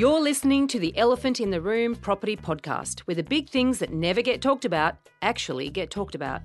You're listening to the Elephant in the Room Property Podcast, where the big things that never get talked about actually get talked about.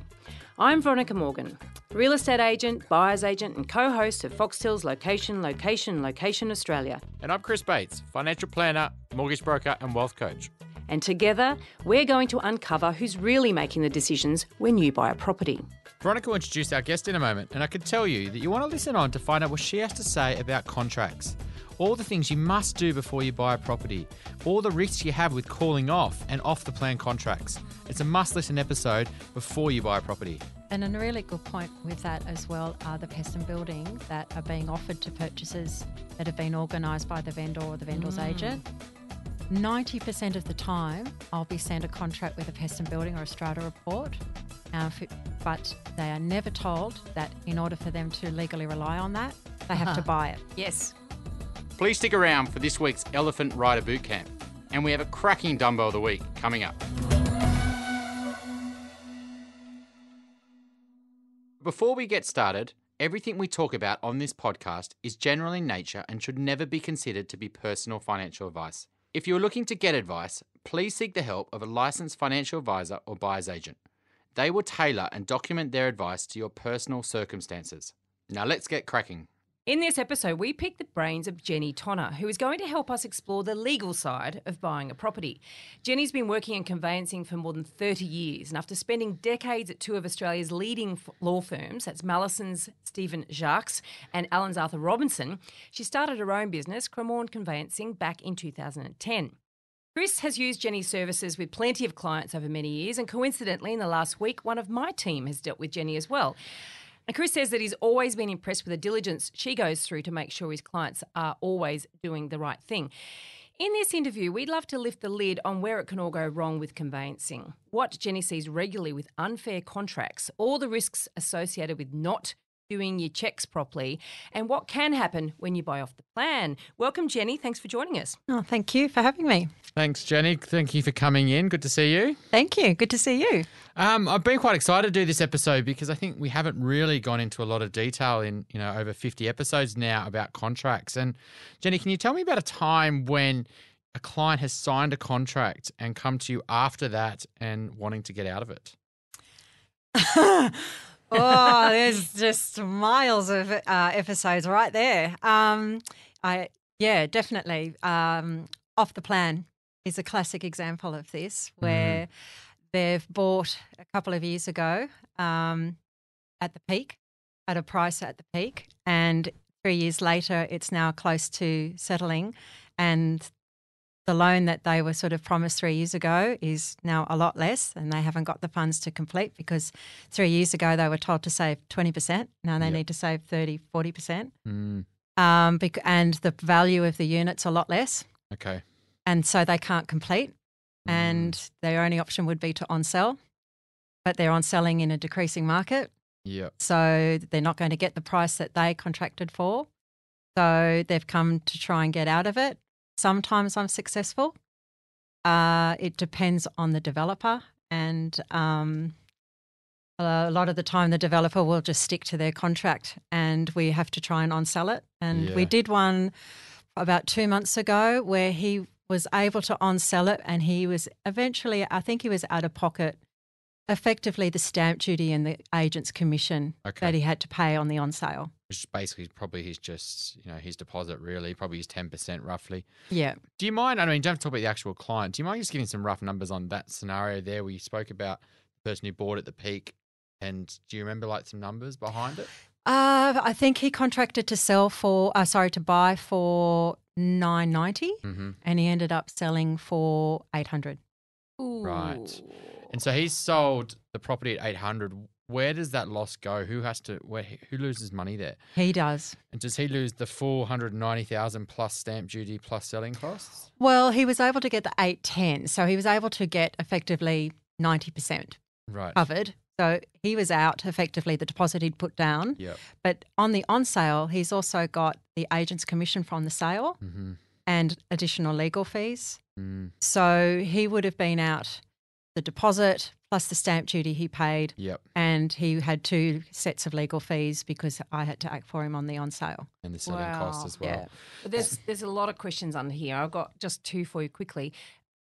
I'm Veronica Morgan, real estate agent, buyer's agent, and co host of Foxtel's Location, Location, Location Australia. And I'm Chris Bates, financial planner, mortgage broker, and wealth coach. And together, we're going to uncover who's really making the decisions when you buy a property. Veronica will introduce our guest in a moment, and I can tell you that you want to listen on to find out what she has to say about contracts. All the things you must do before you buy a property, all the risks you have with cooling off and off the plan contracts. It's a must listen episode before you buy a property. And a really good point with that as well are the pest and building that are being offered to purchasers that have been organised by the vendor or the vendor's agent. 90% of the time, I'll be sent a contract with a pest and building or a strata report, uh, f- but they are never told that in order for them to legally rely on that, they have to buy it. Yes. Please stick around for this week's Elephant Rider Bootcamp. And we have a cracking Dumbo of the Week coming up. Before we get started, everything we talk about on this podcast is general in nature and should never be considered to be personal financial advice. If you're looking to get advice, please seek the help of a licensed financial advisor or buyer's agent. They will tailor and document their advice to your personal circumstances. Now let's get cracking. In this episode, we pick the brains of Jennie Tonner, who is going to help us explore the legal side of buying a property. Jennie's been working in conveyancing for more than 30 years, and after spending decades at two of Australia's leading law firms, that's Mallesons Stephen Jaques and Allens Arthur Robinson, she started her own business, Cremorne Conveyancing, back in 2010. Chris has used Jennie's services with plenty of clients over many years, and coincidentally, in the last week, one of my team has dealt with Jennie as well. And Chris says that he's always been impressed with the diligence she goes through to make sure his clients are always doing the right thing. In this interview, we'd love to lift the lid on where it can all go wrong with conveyancing, what Jennie sees regularly with unfair contracts, all the risks associated with not doing your checks properly, and what can happen when you buy off the plan. Welcome, Jennie. Thanks for joining us. Oh, thank you for having me. Thanks, Jennie. Thank you for coming in. Good to see you. Thank you. Good to see you. Um, I've been quite excited to do this episode because I think we haven't really gone into a lot of detail in you know over 50 episodes now about contracts. And Jennie, can you tell me about a time when a client has signed a contract and come to you after that and wanting to get out of it? oh, there's just miles of uh, episodes right there. Um, I yeah, definitely. Um, off the plan is a classic example of this, where they've bought a couple of years ago um, at the peak, at a price at the peak, and three years later, it's now close to settling, and the loan that they were sort of promised three years ago is now a lot less and they haven't got the funds to complete because three years ago they were told to save 20%. Now they Yep. need to save 30, 40%. Mm, Um, and the value of the unit's a lot less. okay. And so they can't complete. Mm. And their only option would be to on sell, but they're on selling in a decreasing market. Yep. So they're not going to get the price that they contracted for. So they've come to try and get out of it. Sometimes I'm successful. Uh, it depends on the developer. And um, a lot of the time, the developer will just stick to their contract and we have to try and on sell it. And we did one about two months ago where he was able to on sell it and he was eventually, I think he was out of pocket effectively the stamp duty and the agent's commission Okay. that he had to pay on the on sale. Which is basically probably his just you know his deposit really probably his ten percent roughly. Yeah. Do you mind? I mean, don't have to talk about the actual client. Do you mind just giving some rough numbers on that scenario there where you spoke about the person who bought at the peak? And do you remember like some numbers behind it? Uh, I think he contracted to sell for, uh, sorry, to buy for nine ninety, Mm-hmm. and he ended up selling for eight hundred. Right. And so he's sold the property at eight hundred. Where does that loss go? Who has to? Where who loses money there? He does. And does he lose the four hundred ninety thousand plus stamp duty plus selling costs? Well, he was able to get the eight ten, so he was able to get effectively ninety percent Right. covered. So he was out effectively the deposit he'd put down. Yep. But on the on sale, he's also got the agent's commission from the sale Mm-hmm. and additional legal fees. Mm. So he would have been out the deposit plus the stamp duty he paid. Yep. And he had two sets of legal fees because I had to act for him on the on sale. And the selling cost Wow. as well. Yeah. But there's there's a lot of questions under here. I've got just two for you quickly.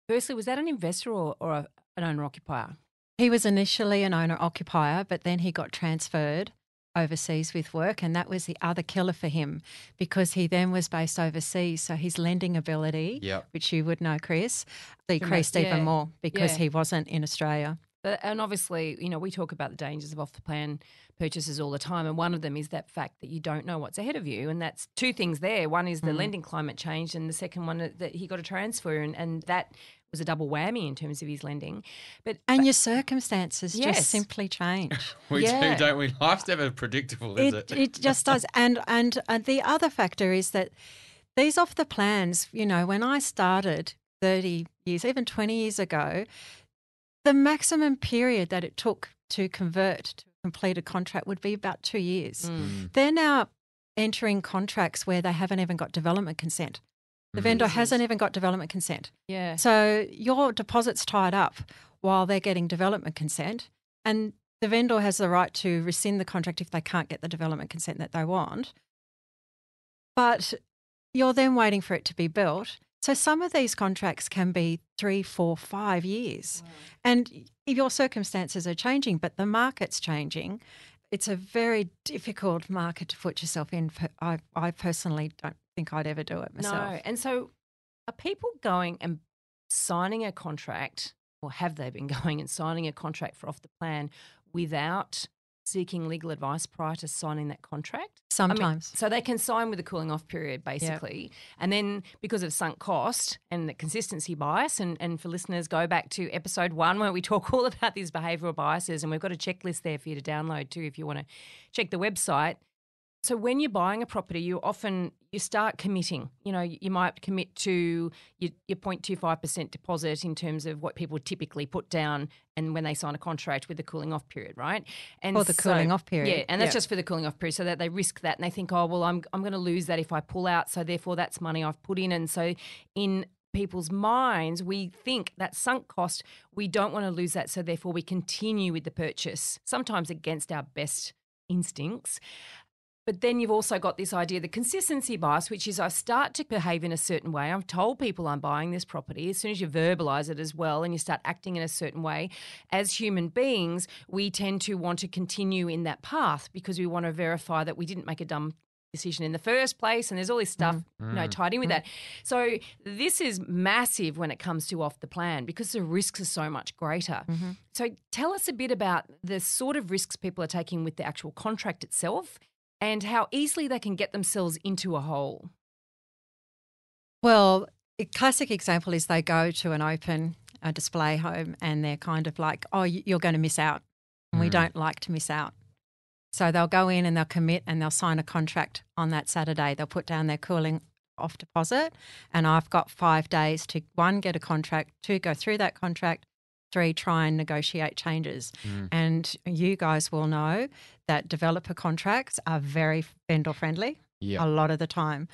Firstly, was that an investor or, or a, an owner occupier? He was initially an owner occupier, but then he got transferred overseas with work, and that was the other killer for him because he then was based overseas. So his lending ability, Yep. which you would know, Chris, decreased even more because Yeah. he wasn't in Australia. But, and obviously, you know, we talk about the dangers of off the plan purchases all the time. And one of them is that fact that you don't know what's ahead of you. And that's two things there. One is the Mm. lending climate change, and the second one that he got a transfer. And, and that was a double whammy in terms of his lending. But And your circumstances Yes. just simply change. We Yeah. do, don't we? Life's never predictable, is it, it? it just does. And, and and the other factor is that these off the plans, you know, when I started 30 years, even 20 years ago, the maximum period that it took to convert to complete a contract would be about two years. Mm. They're now entering contracts where they haven't even got development consent. The Mm. vendor hasn't even got development consent. yeah. So your deposit's tied up while they're getting development consent, and the vendor has the right to rescind the contract if they can't get the development consent that they want. But you're then waiting for it to be built. So some of these contracts can be three, four, five years. And if your circumstances are changing, but the market's changing, it's a very difficult market to put yourself in. For, I, I personally don't think I'd ever do it myself. No. And so are people going and signing a contract, or have they been going and signing a contract for off the plan without seeking legal advice prior to signing that contract? I mean, Sometimes. so they can sign with a cooling off period, basically. And then because of sunk cost and the consistency bias, and, and for listeners, go back to episode one where we talk all about these behavioural biases. And we've got a checklist there for you to download too if you want to check the website. So when you're buying a property, you often you start committing. You know, you might commit to your, your 0.25% deposit in terms of what people typically put down, and when they sign a contract with the cooling off period, right? And Or the cooling off period. yeah, and that's Yeah. just for the cooling off period, so that they risk that and they think, oh well, I'm I'm going to lose that if I pull out, so therefore that's money I've put in, and so in people's minds, we think that sunk cost, we don't want to lose that, so therefore we continue with the purchase, sometimes against our best instincts. But then you've also got this idea, the consistency bias, which is I start to behave in a certain way. I've told people I'm buying this property. As soon as you verbalize it as well and you start acting in a certain way, as human beings, we tend to want to continue in that path because we want to verify that we didn't make a dumb decision in the first place and there's all this mm. stuff you know mm. tied in with mm. that. So this is massive when it comes to off the plan because the risks are so much greater. Mm-hmm. So tell us a bit about the sort of risks people are taking with the actual contract itself and how easily they can get themselves into a hole. Well, a classic example is they go to an open a display home and they're kind of like, oh, you're going to miss out. And we Mm. don't like to miss out. So they'll go in and they'll commit and they'll sign a contract on that Saturday. They'll put down their cooling off deposit. And I've got five days to one, get a contract, two, go through that contract, three, try and negotiate changes. Mm. And you guys will know that developer contracts are very vendor friendly Yeah. a lot of the time.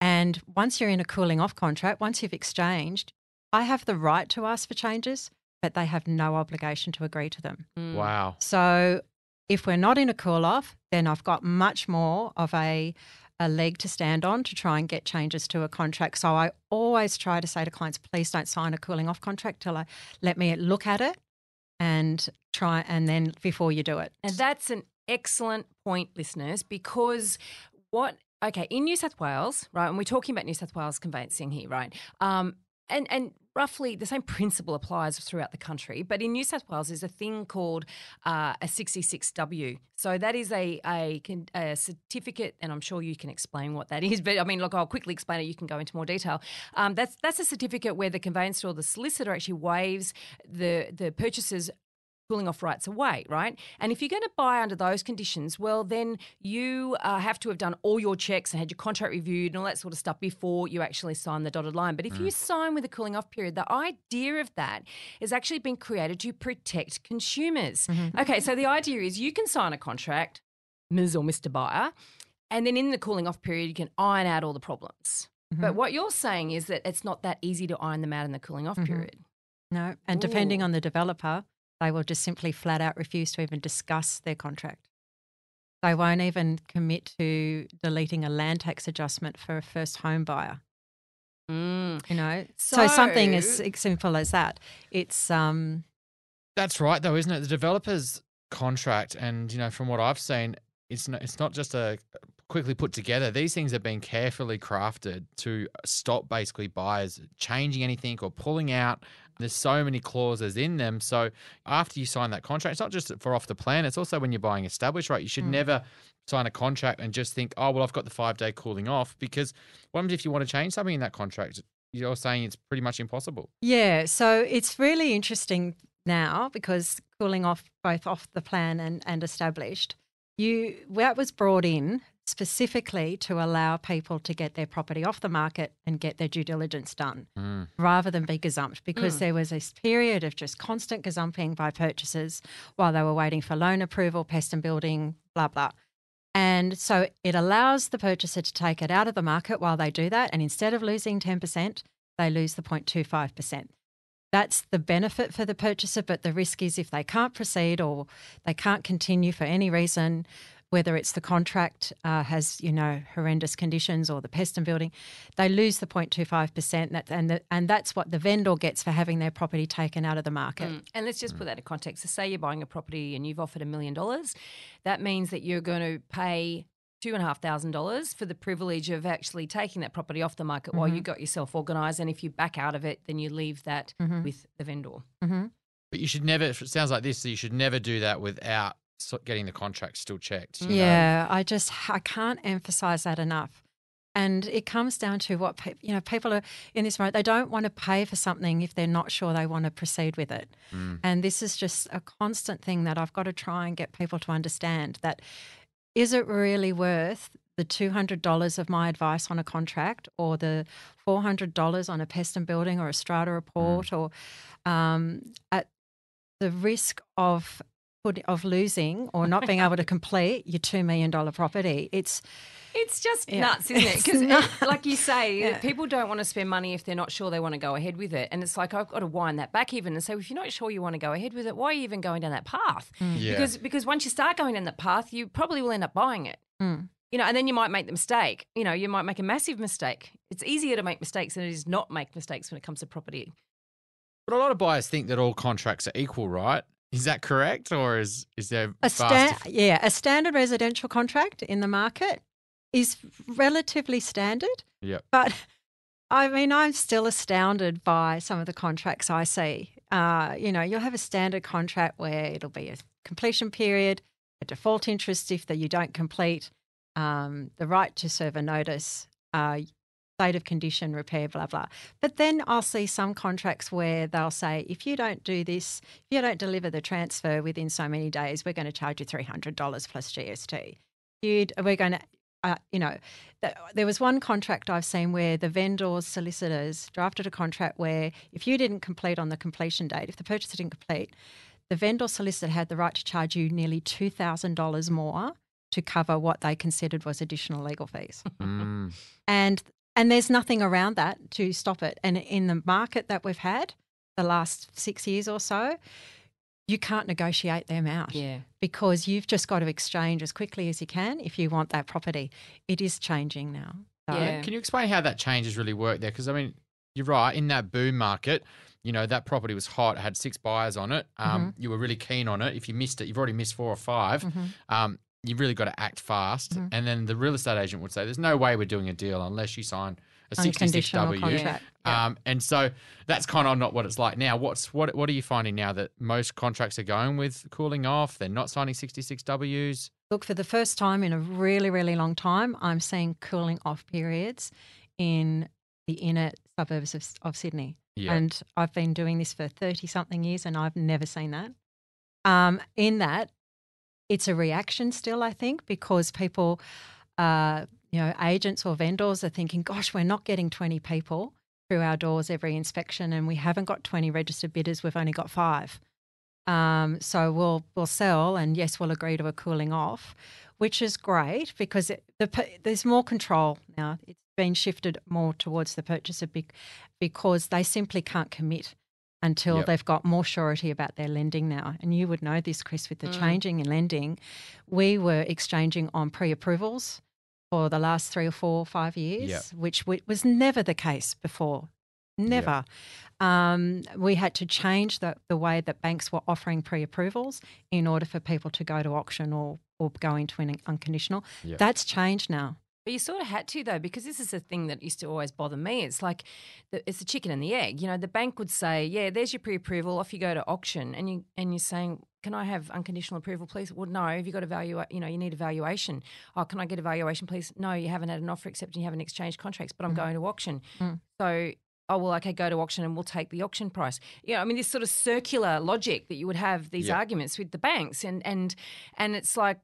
And once you're in a cooling off contract, once you've exchanged, I have the right to ask for changes, but they have no obligation to agree to them. Mm. Wow. So if we're not in a cool off, then I've got much more of a a leg to stand on to try and get changes to a contract. So I always try to say to clients, please don't sign a cooling off contract till I let me look at it and try and then before you do it. And that's an excellent point, listeners, because what, okay, in New South Wales, right, and we're talking about New South Wales conveyancing here, right? Um, and, and roughly the same principle applies throughout the country, but in New South Wales, there's a thing called uh, a 66W. So that is a, a, a certificate, and I'm sure you can explain what that is. But I mean, look, I'll quickly explain it. You can go into more detail. Um, that's that's a certificate where the conveyancer or the solicitor actually waives the the purchaser's cooling off rights away, right? And if you're going to buy under those conditions, well, then you uh, have to have done all your checks and had your contract reviewed and all that sort of stuff before you actually sign the dotted line. But if you mm. sign with a cooling off period, the idea of that has actually been created to protect consumers. Mm-hmm. Okay, so the idea is you can sign a contract, Ms. or Mr. Buyer, and then in the cooling off period, you can iron out all the problems. But mm-hmm. what you're saying is that it's not that easy to iron them out in the cooling off mm-hmm. period. No, and depending Ooh. on the developer, they will just simply flat out refuse to even discuss their contract. They won't even commit to deleting a land tax adjustment for a first home buyer. Mm. You know, so, something as simple as that. It's um, That's right, though, isn't it? The developer's contract, and you know, from what I've seen, it's not, it's not just a quickly put together. These things have been carefully crafted to stop basically buyers changing anything or pulling out. There's so many clauses in them. So after you sign that contract, it's not just for off the plan. It's also when you're buying established, right? You should Mm. never sign a contract and just think, oh well, I've got the five day cooling off. Because what happens if you want to change something in that contract? You're saying it's pretty much impossible. Yeah, so it's really interesting now because cooling off both off the plan and, and established, you that was brought in specifically to allow people to get their property off the market and get their due diligence done Mm. rather than be gazumped because Mm. there was this period of just constant gazumping by purchasers while they were waiting for loan approval, pest and building, blah, blah. And so it allows the purchaser to take it out of the market while they do that. And instead of losing 10%, they lose the 0.25%. That's the benefit for the purchaser, but the risk is if they can't proceed or they can't continue for any reason, whether it's the contract uh, has you know horrendous conditions or the pest and building, they lose the 0.25%, and the, and that's what the vendor gets for having their property taken out of the market. Mm. And let's just put that in context. So, say you're buying a property and you've offered a million dollars, that means that you're going to pay two and a half thousand dollars for the privilege of actually taking that property off the market while you got yourself organised. And if you back out of it, then you leave that Mhm. with the vendor. hmm But you should never. It sounds like this. So you should never do that without so- getting the contract still checked. you know? Yeah, I just I can't emphasize that enough. And it comes down to what pe- you know. People are in this mode; they don't want to pay for something if they're not sure they want to proceed with it. Mm. And this is just a constant thing that I've got to try and get people to understand. That is it really worth the two hundred dollars of my advice on a contract, or the four hundred dollars on a pest and building, or a strata report, or um, at the risk of of losing or not being able to complete your two million dollar property. It's It's just Yeah. nuts, isn't it? Because, like you say, Yeah. people don't want to spend money if they're not sure they want to go ahead with it. And it's like I've got to wind that back even and say, if you're not sure you want to go ahead with it, why are you even going down that path? Yeah. Because because once you start going down that path, you probably will end up buying it. Mm. You know, and then you might make the mistake. You know, you might make a massive mistake. It's easier to make mistakes than it is not make mistakes when it comes to property. But a lot of buyers think that all contracts are equal, right? Is that correct, or is is there a sta- yeah a standard residential contract in the market is relatively standard. Yep. But I mean, I'm still astounded by some of the contracts I see. Uh, you know, you'll have a standard contract where it'll be a completion period, a default interest if that you don't complete, um, the right to serve a notice, uh, state of condition, repair, blah blah. But then I'll see some contracts where they'll say, if you don't do this, if you don't deliver the transfer within so many days, we're going to charge you three hundred dollars plus GST. You'd, we're going to uh, you know, th- there was one contract I've seen where the vendor's solicitors drafted a contract where if you didn't complete on the completion date, if the purchaser didn't complete, the vendor solicitor had the right to charge you nearly two thousand dollars more to cover what they considered was additional legal fees. Mm. and and there's nothing around that to stop it. And in the market that we've had the last six years or so, you can't negotiate them out Yeah. because you've just got to exchange as quickly as you can if you want that property. It is changing now. So, Yeah. Can you explain how that changes really work there? Because I mean, you're right. In that boom market, you know that property was hot, had six buyers on it. Um, You were really keen on it. If you missed it, you've already missed four or 5 Mhm. Um, you've really got to act fast. Mhm. And then the real estate agent would say, "There's no way we're doing a deal unless you sign a 66W." contract. Yeah. Um, and so that's kind of not what it's like now. What's what? What are you finding now that most contracts are going with cooling off? They're not signing 66 Ws. Look, for the first time in a really, really long time, I'm seeing cooling off periods in the inner suburbs of, of Sydney. Yeah. And I've been doing this for 30 something years and I've never seen that. Um, in that, it's a reaction still, I think, because people, uh, you know, agents or vendors are thinking, gosh, we're not getting 20 people through our doors every inspection and we haven't got 20 registered bidders, we've only got five. Um, so we'll we'll sell, and yes, we'll agree to a cooling off, which is great because it, the there's more control now. It's been shifted more towards the purchaser bec- because they simply can't commit until Yep. they've got more surety about their lending now. And you would know this, Chris, with the changing in lending. We were exchanging on pre approvals for the last three or four or five years, Yep. which was never the case before. Never. Um, we had to change the, the way that banks were offering pre approvals in order for people to go to auction or, or go into an unconditional. Yep. That's changed now. But you sort of had to though, because this is a thing that used to always bother me. It's like the, it's the chicken and the egg. You know, the bank would say, "Yeah, there's your pre-approval. Off you go to auction," and you and you're saying, "Can I have unconditional approval, please?" Well, no. Have you got a value? You know, you need a valuation. Oh, can I get a valuation, please? No, you haven't had an offer accepted. You haven't exchanged contracts, but I'm mm. going to auction. Mm. So. Oh well, okay. Go to auction, and we'll take the auction price. Yeah, I mean this sort of circular logic that you would have these arguments with the banks, and and and it's like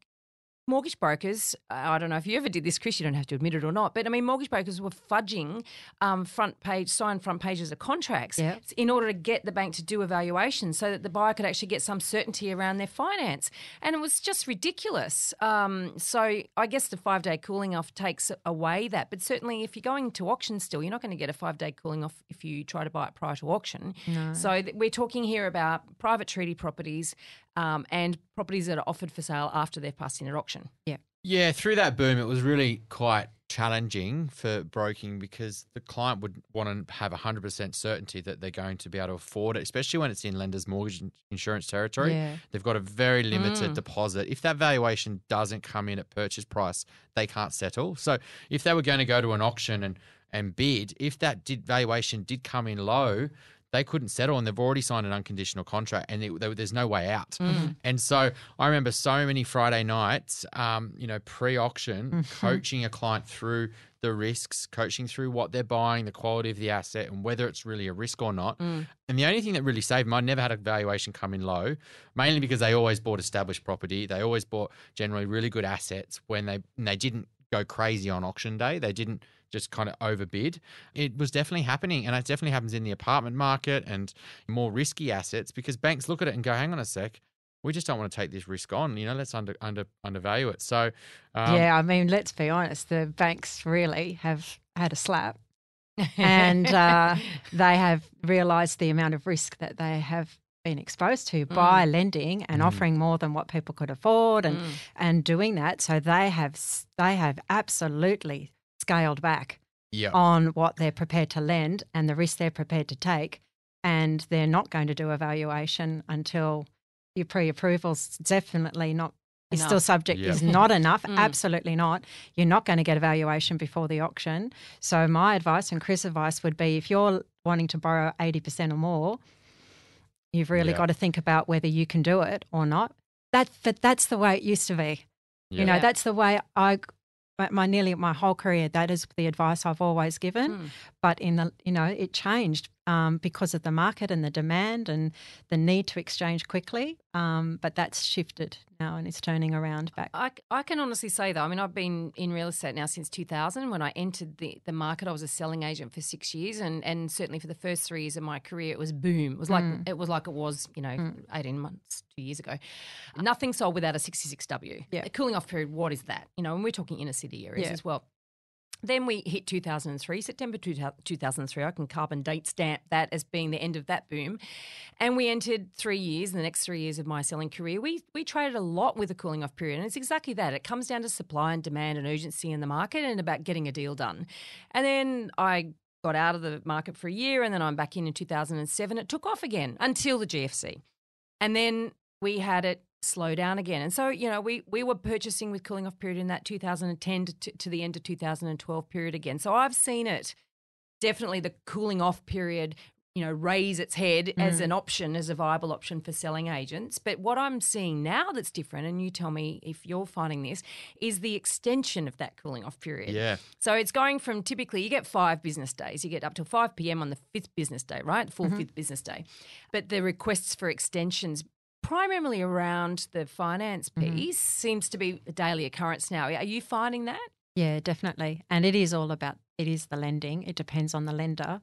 mortgage brokers, uh, I don't know if you ever did this, Chris, you don't have to admit it or not, but I mean, mortgage brokers were fudging um, front page, signed front pages of contracts Yep. in order to get the bank to do a valuation so that the buyer could actually get some certainty around their finance. And it was just ridiculous. Um, so I guess the five day cooling off takes away that. But certainly, if you're going to auction still, you're not going to get a five day cooling off if you try to buy it prior to auction. So th- we're talking here about private treaty properties um, and properties that are offered for sale after they've passed in at auction. Yeah, Yeah, through that boom, it was really quite challenging for broking because the client would want to have 100% certainty that they're going to be able to afford it, especially when it's in lender's mortgage insurance territory. Yeah. They've got a very limited deposit. If that valuation doesn't come in at purchase price, they can't settle. So if they were going to go to an auction and, and bid, if that did valuation did come in low, they couldn't settle and they've already signed an unconditional contract and it, there- there's no way out. Mm-hmm. Mm-hmm. And so I remember so many Friday nights, um, you know, pre-auction, mm-hmm. coaching a client through the risks, coaching through what they're buying, the quality of the asset, and whether it's really a risk or not. Mm. And the only thing that really saved them, I never had a valuation come in low, mainly because they always bought established property. They always bought generally really good assets when they and they didn't go crazy on auction day. They didn't just kind of overbid. It was definitely happening, and it definitely happens in the apartment market and more risky assets because banks look at it and go, "Hang on a sec, we just don't want to take this risk on. You know, let's under under undervalue it." So, um, yeah, I mean, let's be honest, the banks really have had a slap and uh, they have realised the amount of risk that they have been exposed to by lending and Mm. offering more than what people could afford and, Mm. and doing that. So they have they have absolutely scaled back yeah, on what they're prepared to lend and the risk they're prepared to take. And they're not going to do a valuation until your pre approval's definitely not is still subject Yeah. is not enough. Mm. Absolutely not. You're not going to get a valuation before the auction. So my advice and Chris' advice would be if you're wanting to borrow eighty percent or more, you've really Yeah. got to think about whether you can do it or not. That but that's the way it used to be. yeah. You know, that's the way I, my, my nearly my whole career, that is the advice I've always given. Mm. But in the, you know, it changed um, because of the market and the demand and the need to exchange quickly. Um, but that's shifted now and it's turning around back. I, I can honestly say though, I mean, I've been in real estate now since 2000. When I entered the, the market, I was a selling agent for six years, and, and certainly for the first three years of my career, it was boom. It was like it was like it was, you know, 18 months, two years ago. Nothing sold without a 66W. Yeah. A cooling off period. What is that? You know, and we're talking inner city areas Yeah. as well. Then we hit 2003, September 2003. I can carbon date stamp that as being the end of that boom. And we entered three years, the next three years of my selling career. We, we traded a lot with a cooling off period. And it's exactly that. It comes down to supply and demand and urgency in the market and about getting a deal done. And then I got out of the market for a year and then I'm back in in 2007. It took off again until the GFC. And then we had it slow down again. And so, you know, we, we were purchasing with cooling off period in that 2010 to, to, to the end of 2012 period again. So I've seen it definitely the cooling off period you know raise its head as mm. an option as a viable option for selling agents but what i'm seeing now that's different and you tell me if you're finding this is the extension of that cooling off period yeah, so it's going from typically you get five business days. You get up to 5 p.m. on the fifth business day, right? The full mm-hmm. fifth business day. But the requests for extensions, primarily around the finance mm-hmm. piece, seems to be a daily occurrence now. Are you finding that? Yeah, definitely. And it is all about it is the lending. It depends on the lender.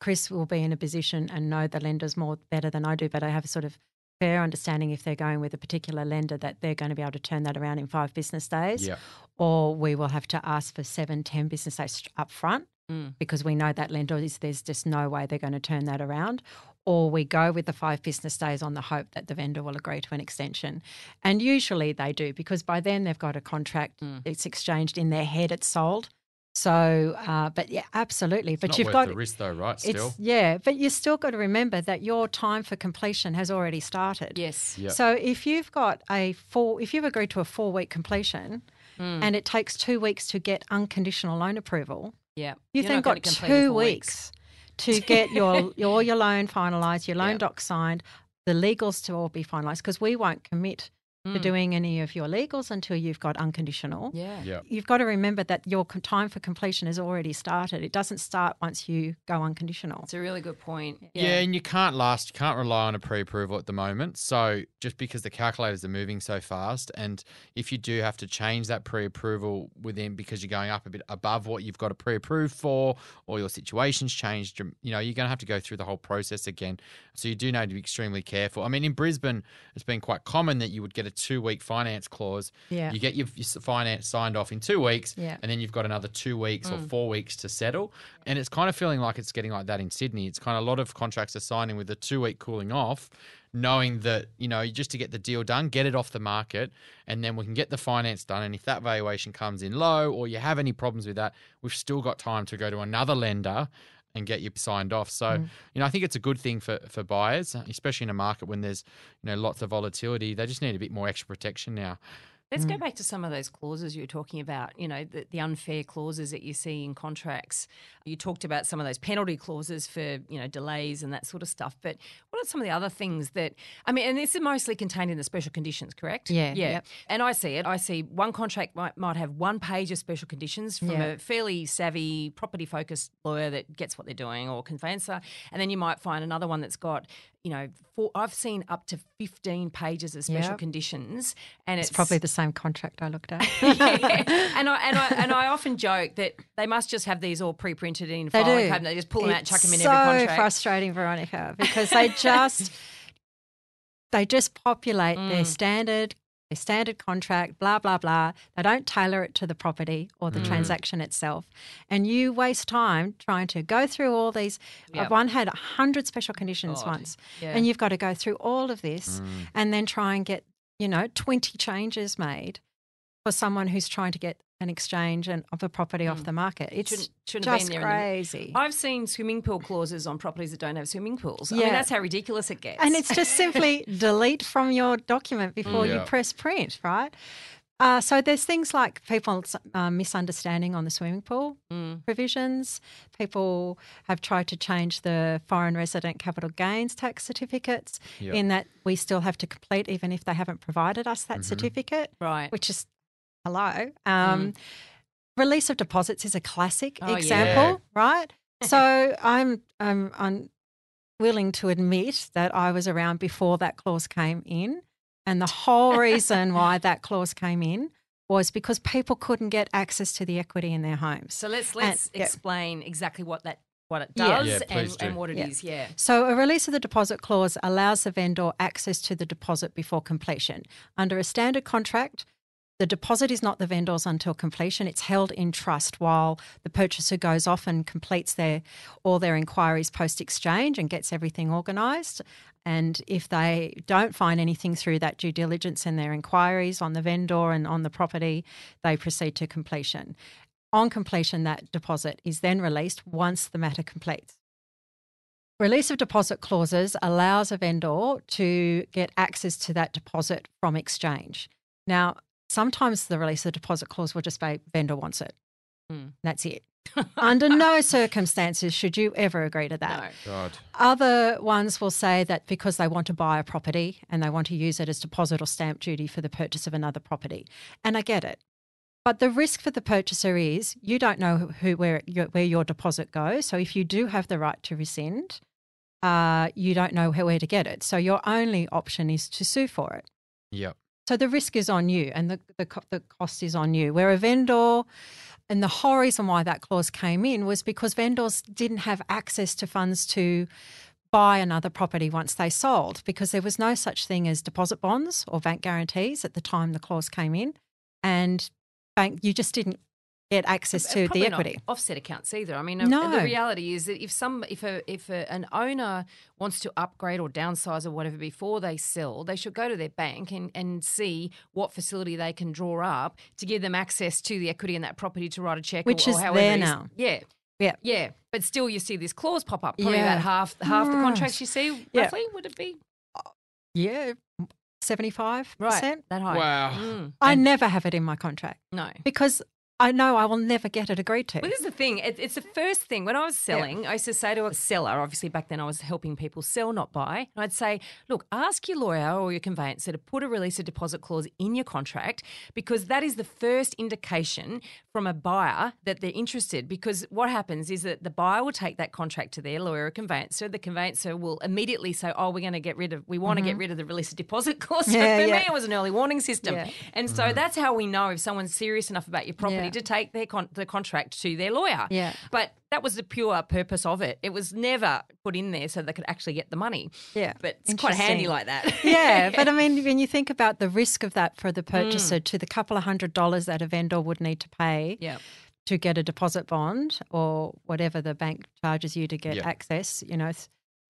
Chris will be in a position and know the lenders more better than I do, but I have a sort of fair understanding if they're going with a particular lender that they're going to be able to turn that around in five business days. yeah, Or we will have to ask for seven, ten business days up front Mm. because we know that lender is there's just no way they're going to turn that around. Or we go with the five business days on the hope that the vendor will agree to an extension. And usually they do because by then they've got a contract, Mm. it's exchanged in their head, it's sold. So, uh, but yeah, absolutely. but Not you've worth got the risk though, right? Still. it's yeah, but you still got to remember that your time for completion has already started. Yes. Yeah. So if you've got a four, if you've agreed to a four week completion, Mm. and it takes two weeks to get unconditional loan approval, Yeah. you've You're then got two weeks to get your your your loan finalised, your loan Yeah. docs signed, the legals to all be finalised because we won't commit to Mm. doing any of your legals until you've got unconditional. Yeah. Yeah. You've got to remember that your time for completion has already started. It doesn't start once you go unconditional. It's a really good point. Yeah. and you can't last, you can't rely on a pre approval at the moment. So, just because the calculators are moving so fast, and if you do have to change that pre approval within because you're going up a bit above what you've got a pre approved for, or your situation's changed, you you know, you're going to have to go through the whole process again. So, you do need to be extremely careful. I mean, in Brisbane, it's been quite common that you would get a two week finance clause. Yeah. You get your, your finance signed off in two weeks, Yeah. and then you've got another two weeks Mm. or four weeks to settle. And it's kind of feeling like it's getting like that in Sydney. It's kind of a lot of contracts are signing with a two week cooling off, knowing that, you know, just to get the deal done, get it off the market, and then we can get the finance done. And if that valuation comes in low or you have any problems with that, we've still got time to go to another lender and get you signed off. So, Mm. you know, I think it's a good thing for, for buyers, especially in a market when there's, you know, lots of volatility. They just need a bit more extra protection now. Let's Mm. go back to some of those clauses you were talking about, you know, the, the unfair clauses that you see in contracts. You talked about some of those penalty clauses for, you know, delays and that sort of stuff. But what are some of the other things that, I mean, and this is mostly contained in the special conditions, correct? Yeah, Yeah. yep. And I see it. I see one contract might, might have one page of special conditions from Yeah. a fairly savvy, property focused lawyer that gets what they're doing or conveyancer. And then you might find another one that's got, you know, four, I've seen up to 15 pages of special Yep. conditions. And It's it's, probably the same contract I looked at. yeah. and I and I and I often joke that they must just have these all pre-printed in They filing do. cabinet. They just pull them out, chuck them in so every contract. so frustrating, Veronica, because they just they just populate their Mm. standard their standard contract, blah blah blah. They don't tailor it to the property or the Mm. transaction itself, and you waste time trying to go through all these. Yep. One had hundred special conditions God. once, Yeah. and you've got to go through all of this Mm. and then try and get you know twenty changes made for someone who's trying to get an exchange and of a property off Mm. the market. It's Shouldn't- shouldn't just there in the- crazy. I've seen swimming pool clauses on properties that don't have swimming pools. I mean, that's how ridiculous it gets. And it's just simply delete from your document before you Yeah. press print, right? Uh, so there's things like people's uh, misunderstanding on the swimming pool Mm. provisions. People have tried to change the foreign resident capital gains tax certificates Yep. in that we still have to complete even if they haven't provided us that Mhm. certificate, right. which is hello. Um, Release of deposits is a classic Mm. Oh, yeah. example, right? So I'm I'm I'm willing to admit that I was around before that clause came in, and the whole reason why that clause came in was because people couldn't get access to the equity in their homes. So let's let's yeah. explain exactly what that what it does Yeah, and, do. and what it Yeah. is. Yeah. So, a release of the deposit clause allows the vendor access to the deposit before completion. Under a standard contract, the deposit is not the vendor's until completion. It's held in trust while the purchaser goes off and completes their all their inquiries post exchange and gets everything organised. And if they don't find anything through that due diligence and their inquiries on the vendor and on the property, they proceed to completion. On completion, that deposit is then released once the matter completes. Release of deposit clauses allows a vendor to get access to that deposit from exchange. Now, sometimes the release of deposit clause will just say vendor wants it. Hmm. That's it. Under no circumstances should you ever agree to that. No. God. Other ones will say that because they want to buy a property and they want to use it as deposit or stamp duty for the purchase of another property. And I get it. But the risk for the purchaser is you don't know who where your, where your deposit goes. So if you do have the right to rescind, uh, you don't know where to get it. So your only option is to sue for it. Yep. So the risk is on you and the, the, the cost is on you. Where a vendor, and the whole reason why that clause came in was because vendors didn't have access to funds to buy another property once they sold because there was no such thing as deposit bonds or bank guarantees at the time the clause came in. And bank, you just didn't get access to Probably the not equity. offset accounts either. I mean, No. the reality is that if some if a if a, an owner wants to upgrade or downsize or whatever before they sell, they should go to their bank and, and see what facility they can draw up to give them access to the equity in that property to write a check, Which or, is or however there now. Yeah. Yeah. Yeah, but still, you see this clause pop up. Probably Yeah. about half half the contracts you see. Yeah. Roughly, would it be Yeah, 75%. right that high? Wow. Mm, I never have it in my contract no. because I know I will never get it agreed to. Well, this is the thing. It, it's the first thing. When I was selling, I used to say to a seller, obviously back then I was helping people sell, not buy. And I'd say, look, ask your lawyer or your conveyancer to put a release of deposit clause in your contract because that is the first indication from a buyer that they're interested. Because what happens is that the buyer will take that contract to their lawyer or conveyancer. The conveyancer will immediately say, oh, we're going to get rid of, we want to get rid of the release of deposit clause. Mm-hmm. Yeah, for yeah. me, it was an early warning system. Yeah. And so that's how we know if someone's serious enough about your property Yeah. to take their con- the contract to their lawyer. Yeah. But that was the pure purpose of it. It was never put in there so they could actually get the money. Yeah. But it's quite handy like that. yeah, but I mean, when you think about the risk of that for the Mm. purchaser to the couple of hundred dollars that a vendor would need to pay yeah. to get a deposit bond or whatever the bank charges you to get Yeah. access, you know,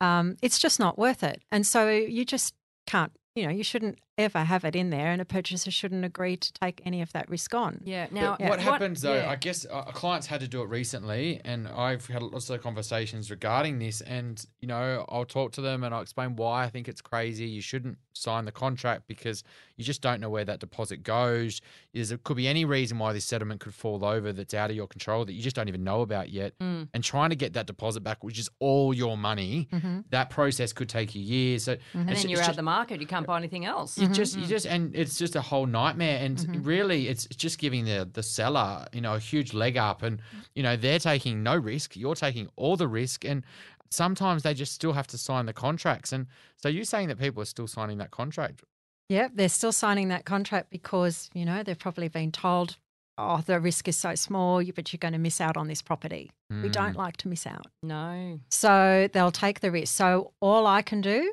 um, it's just not worth it. And so you just can't, you know, you shouldn't ever have it in there, and a purchaser shouldn't agree to take any of that risk on. Yeah. Now, But what happens though? yeah. I guess uh, clients had to do it recently, and I've had lots of conversations regarding this. And you know, I'll talk to them and I'll explain why I think it's crazy. You shouldn't sign the contract because you just don't know where that deposit goes. There's, there could be any reason why this settlement could fall over that's out of your control that you just don't even know about yet. Mm. And trying to get that deposit back, which is all your money, that process could take you years. So and then you're out just- the market. You can't buy anything else. you Mm-hmm, just you mm-hmm. just and it's just a whole nightmare and mm-hmm. really it's just giving the the seller you know a huge leg up and you know they're taking no risk you're taking all the risk and sometimes they just still have to sign the contracts and so you're saying that people are still signing that contract Yep, they're still signing that contract because, you know, they've probably been told, oh, the risk is so small, but you're going to miss out on this property. We don't mm. like to miss out. no. So they'll take the risk. So all I can do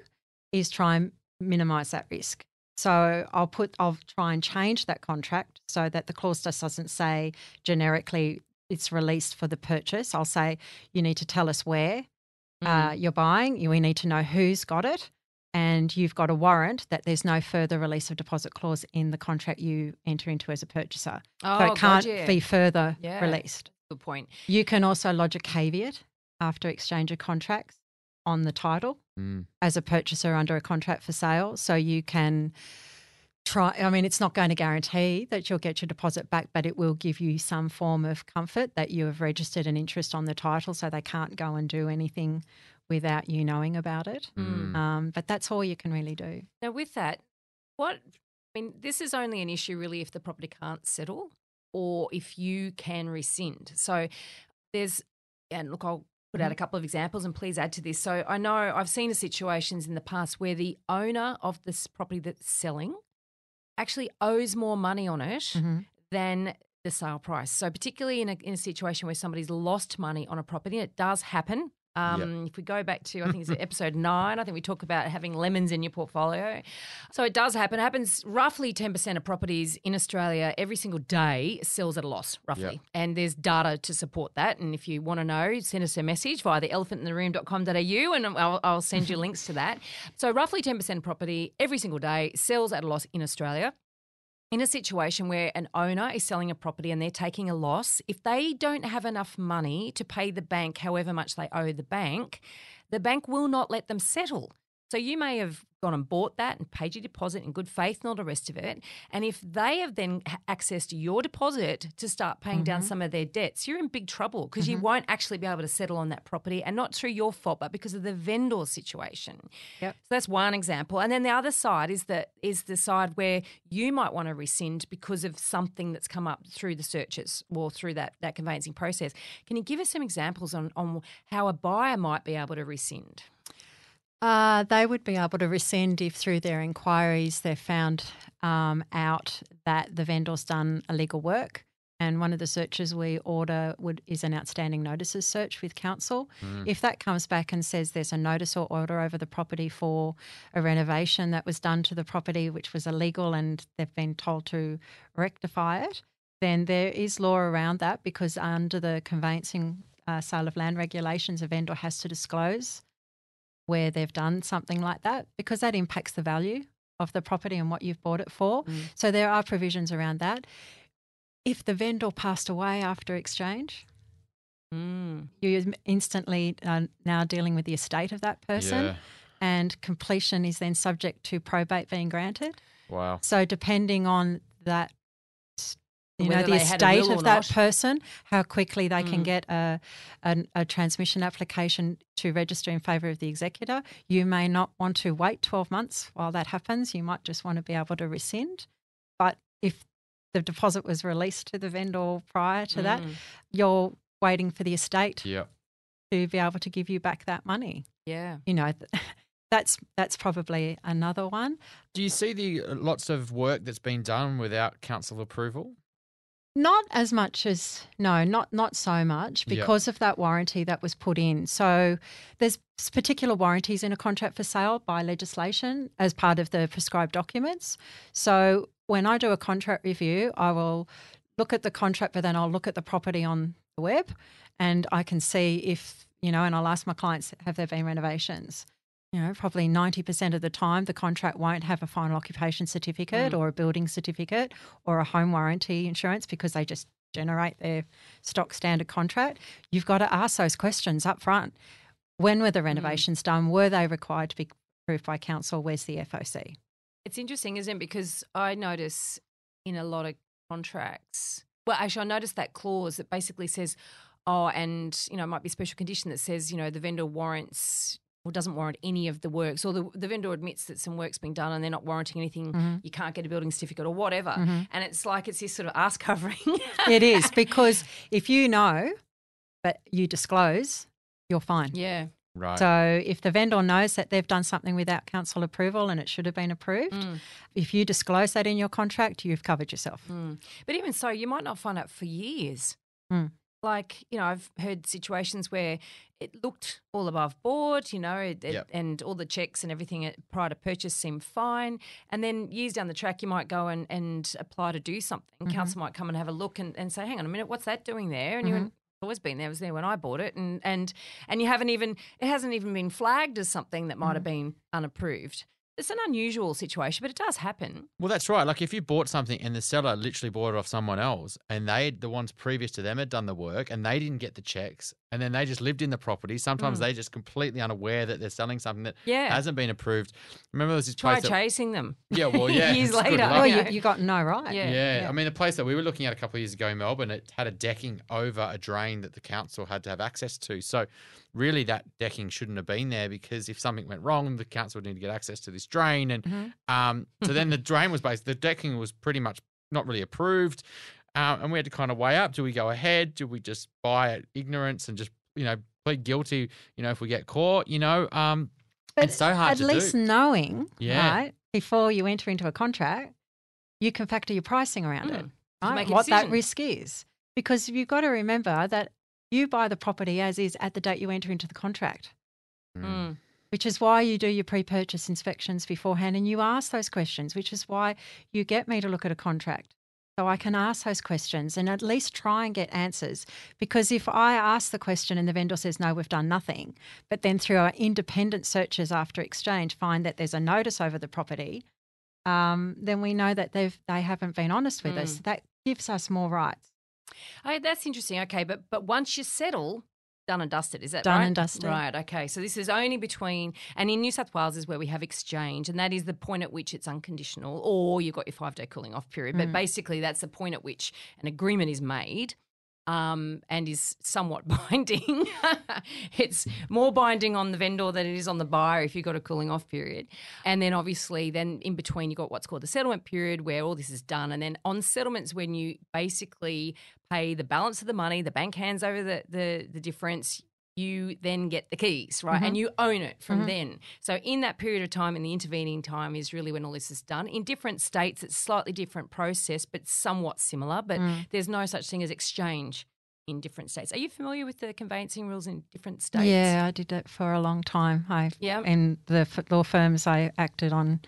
is try and minimize that risk. So I'll put I'll try and change that contract so that the clause just doesn't say generically it's released for the purchase. I'll say you need to tell us where uh, you're buying. You- We need to know who's got it, and you've got a warrant that there's no further release of deposit clause in the contract you enter into as a purchaser. Oh, so it can't gotcha. be further Yeah. released. Good point. You can also lodge a caveat after exchange of contracts on the title Mm. as a purchaser under a contract for sale. So you can try, I mean, it's not going to guarantee that you'll get your deposit back, but it will give you some form of comfort that you have registered an interest on the title so they can't go and do anything without you knowing about it. Mm. Um, but that's all you can really do. Now, with that, what I mean, this is only an issue really if the property can't settle or if you can rescind. So there's, and look, I'll put out a mm-hmm. couple of examples and please add to this. So I know I've seen situations in the past where the owner of this property that's selling actually owes more money on it mm-hmm. than the sale price. So particularly in a, in a situation where somebody's lost money on a property, it does happen. Um, If we go back to, I think it's episode nine, I think we talk about having lemons in your portfolio. So it does happen. It happens roughly 10% of properties in Australia every single day sells at a loss, roughly. Yep. And there's data to support that. And if you want to know, send us a message via the elephantintheroom.com.au and I'll, I'll send you links to that. So roughly 10% of property every single day sells at a loss in Australia in a situation where an owner is selling a property and they're taking a loss, if they don't have enough money to pay the bank however much they owe the bank, the bank will not let them settle. So you may have gone and bought that and paid your deposit in good faith and all the rest of it. And if they have then accessed your deposit to start paying down mm-hmm. some of their debts, you're in big trouble because you mm-hmm. won't actually be able to settle on that property and not through your fault, but because of the vendor situation. Yep. So that's one example. And then the other side is the is the side where you might want to rescind because of something that's come up through the searches or through that, that conveyancing process. Can you give us some examples on, on how a buyer might be able to rescind? Uh, they would be able to rescind if through their inquiries they've found um, out that the vendor's done illegal work. And one of the searches we order would is an outstanding notices search with council. If that comes back and says there's a notice or order over the property for a renovation that was done to the property which was illegal and they've been told to rectify it, then there is law around that because under the conveyancing uh, sale of land regulations, a vendor has to disclose where they've done something like that because that impacts the value of the property and what you've bought it for. Mm. So there are provisions around that. If the vendor passed away after exchange, Mm. you're instantly uh, now dealing with the estate of that person, Yeah. and completion is then subject to probate being granted. Wow. So depending on that, you know, Whether the had a estate of that not. person, how quickly they can Mm. get a, a a transmission application to register in favour of the executor. You may not want to wait twelve months while that happens. You might just want to be able to rescind. But if the deposit was released to the vendor prior to that, Mm. you're waiting for the estate Yep. to be able to give you back that money. Yeah. You know, th- that's that's probably another one. Do you see the uh, lots of work that's been done without council approval? Not as much as no, not not so much because of that warranty that was put in. So there's particular warranties in a contract for sale by legislation as part of the prescribed documents. So when I do a contract review, I will look at the contract, but then I'll look at the property on the web, and I can see if you know, and I'll ask my clients, have there been renovations? You know, probably 90% of the time, the contract won't have a final occupation certificate mm. or a building certificate or a home warranty insurance because they just generate their stock standard contract. You've got to ask those questions up front. When were the mm. renovations done? Were they required to be approved by council? Where's the FOC? It's interesting, isn't it? Because I notice in a lot of contracts, well, actually, I noticed that clause that basically says, oh, and, you know, it might be a special condition that says, you know, the vendor warrants or doesn't warrant any of the works, or the, the vendor admits that some work's been done and they're not warranting anything, you can't get a building certificate or whatever. And it's like it's this sort of ass covering. it is because if you know, but you disclose, you're fine. yeah. Right. So if the vendor knows that they've done something without council approval and it should have been approved, Mm. if you disclose that in your contract, you've covered yourself. Mm. But even so, you might not find out for years. Mm. Like, you know, I've heard situations where it looked all above board, you know, it, Yep. and all the checks and everything prior to purchase seemed fine. And then years down the track, you might go and, and apply to do something. Mm-hmm. Council might come and have a look and, and say, hang on a minute, what's that doing there? And you mm-hmm. went, "It's always been there. It was there when I bought it. And, and, and you haven't even, it hasn't even been flagged as something that might mm-hmm. have been unapproved. It's an unusual situation, but it does happen. Well, that's right. Like if you bought something and the seller literally bought it off someone else, and they, the ones previous to them, had done the work, and they didn't get the checks, and then they just lived in the property. Sometimes they just completely unaware that they're selling something that Yeah. hasn't been approved. Remember, there was this Try place. that- chasing them. yeah, well, yeah. Years later. luck. Oh, you, you got no right. Yeah. Yeah, I mean, the place that we were looking at a couple of years ago in Melbourne, it had a decking over a drain that the council had to have access to. So, really, that decking shouldn't have been there because if something went wrong, the council would need to get access to this drain. And Mm-hmm. um, so then the drain was based, the decking was pretty much not really approved. Um, and we had to kind of weigh up do we go ahead? Do we just buy it ignorance and just, you know, plead guilty, you know, if we get caught, you know? Um, But it's so hard At to least do. knowing, Yeah. right, before you enter into a contract, you can factor your pricing around it, Mm. right? make a what that risk is. Because you've got to remember that you buy the property as is at the date you enter into the contract, Mm. which is why you do your pre purchase inspections beforehand and you ask those questions, which is why you get me to look at a contract. So I can ask those questions and at least try and get answers. Because if I ask the question and the vendor says, no, we've done nothing, but then through our independent searches after exchange find that there's a notice over the property, um, then we know that they've they haven't been honest with us. That gives us more rights. Oh, that's interesting. Okay, but but once you settle, done and dusted. Is that Done right? and dusted. Right. Okay. So this is only between, and in New South Wales is where we have exchange, and that is the point at which it's unconditional, or you've got your five day cooling off period. Mm. But basically, that's the point at which an agreement is made. Um, and is somewhat binding. it's more binding on the vendor than it is on the buyer if you've got a cooling off period. And then obviously, then in between, you've got what's called the settlement period where all this is done. And then on settlements, when you basically pay the balance of the money, the bank hands over the, the, the difference, you then get the keys, right? And mm-hmm. you own it from mm-hmm. then. So in that period of time, in the intervening time, is really when all this is done. In different states, it's slightly different process, but somewhat similar. But mm. there's no such thing as exchange in different states. Are you familiar with the conveyancing rules in different states? Yeah, I did that for a long time. I Yeah. in the law firms I acted on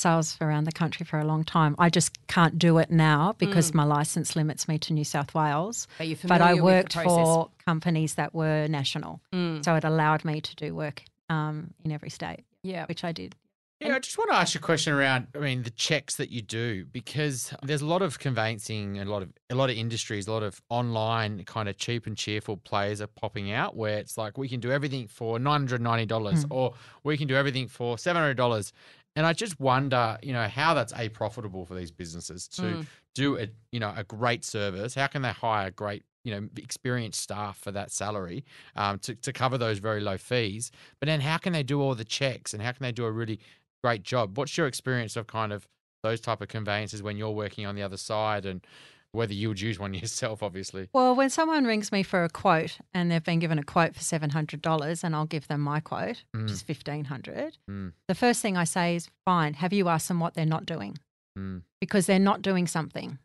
sales around the country for a long time. I just can't do it now because my license limits me to New South Wales. But you're But I familiar with the worked for companies that were national, Mm. so it allowed me to do work um, in every state, Yeah. which I did. Yeah, I just want to ask you a question around. I mean, the checks that you do because there's a lot of conveyancing, a lot of a lot of industries, a lot of online kind of cheap and cheerful players are popping out where it's like we can do everything for nine hundred ninety dollars, or we can do everything for seven hundred dollars. And I just wonder, you know, how that's a profitable for these businesses to do a you know a great service. How can they hire great you know experienced staff for that salary um, to to cover those very low fees? But then how can they do all the checks and how can they do a really great job. What's your experience of kind of those type of conveyances when you're working on the other side and whether you would use one yourself, obviously? Well, when someone rings me for a quote and they've been given a quote for seven hundred dollars, and I'll give them my quote, which is fifteen hundred. Mm. The first thing I say is, "Fine. Have you asked them what they're not doing? Mm. Because they're not doing something.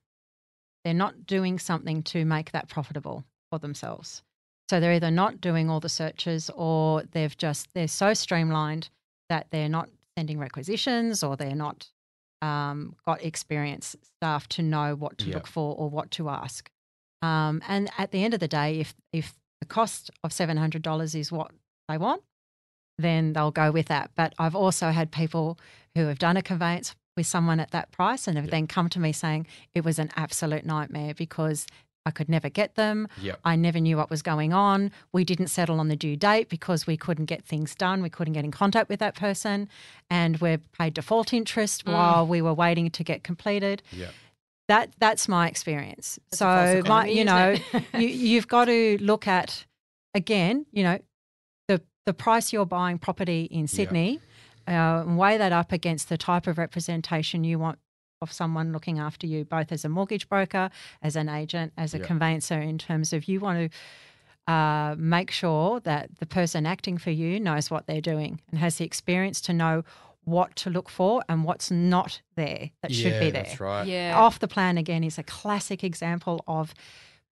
They're not doing something to make that profitable for themselves. So they're either not doing all the searches, or they've just they're so streamlined that they're not sending requisitions, or they're not um, got experienced staff to know what to Yeah. look for or what to ask. Um, and at the end of the day, if if the cost of seven hundred dollars is what they want, then they'll go with that. But I've also had people who have done a conveyance with someone at that price and have then come to me saying it was an absolute nightmare because I could never get them. Yep. I never knew what was going on. We didn't settle on the due date because we couldn't get things done. We couldn't get in contact with that person. And we're paid default interest while we were waiting to get completed. Yeah. That that's my experience. That's so my, you know, you, you've got to look at again, you know, the the price you're buying property in Sydney, uh, and weigh that up against the type of representation you want of someone looking after you, both as a mortgage broker, as an agent, as a Yeah. conveyancer. In terms of you want to uh, make sure that the person acting for you knows what they're doing and has the experience to know what to look for and what's not there that should be there. That's right. Yeah. Off the plan again is a classic example of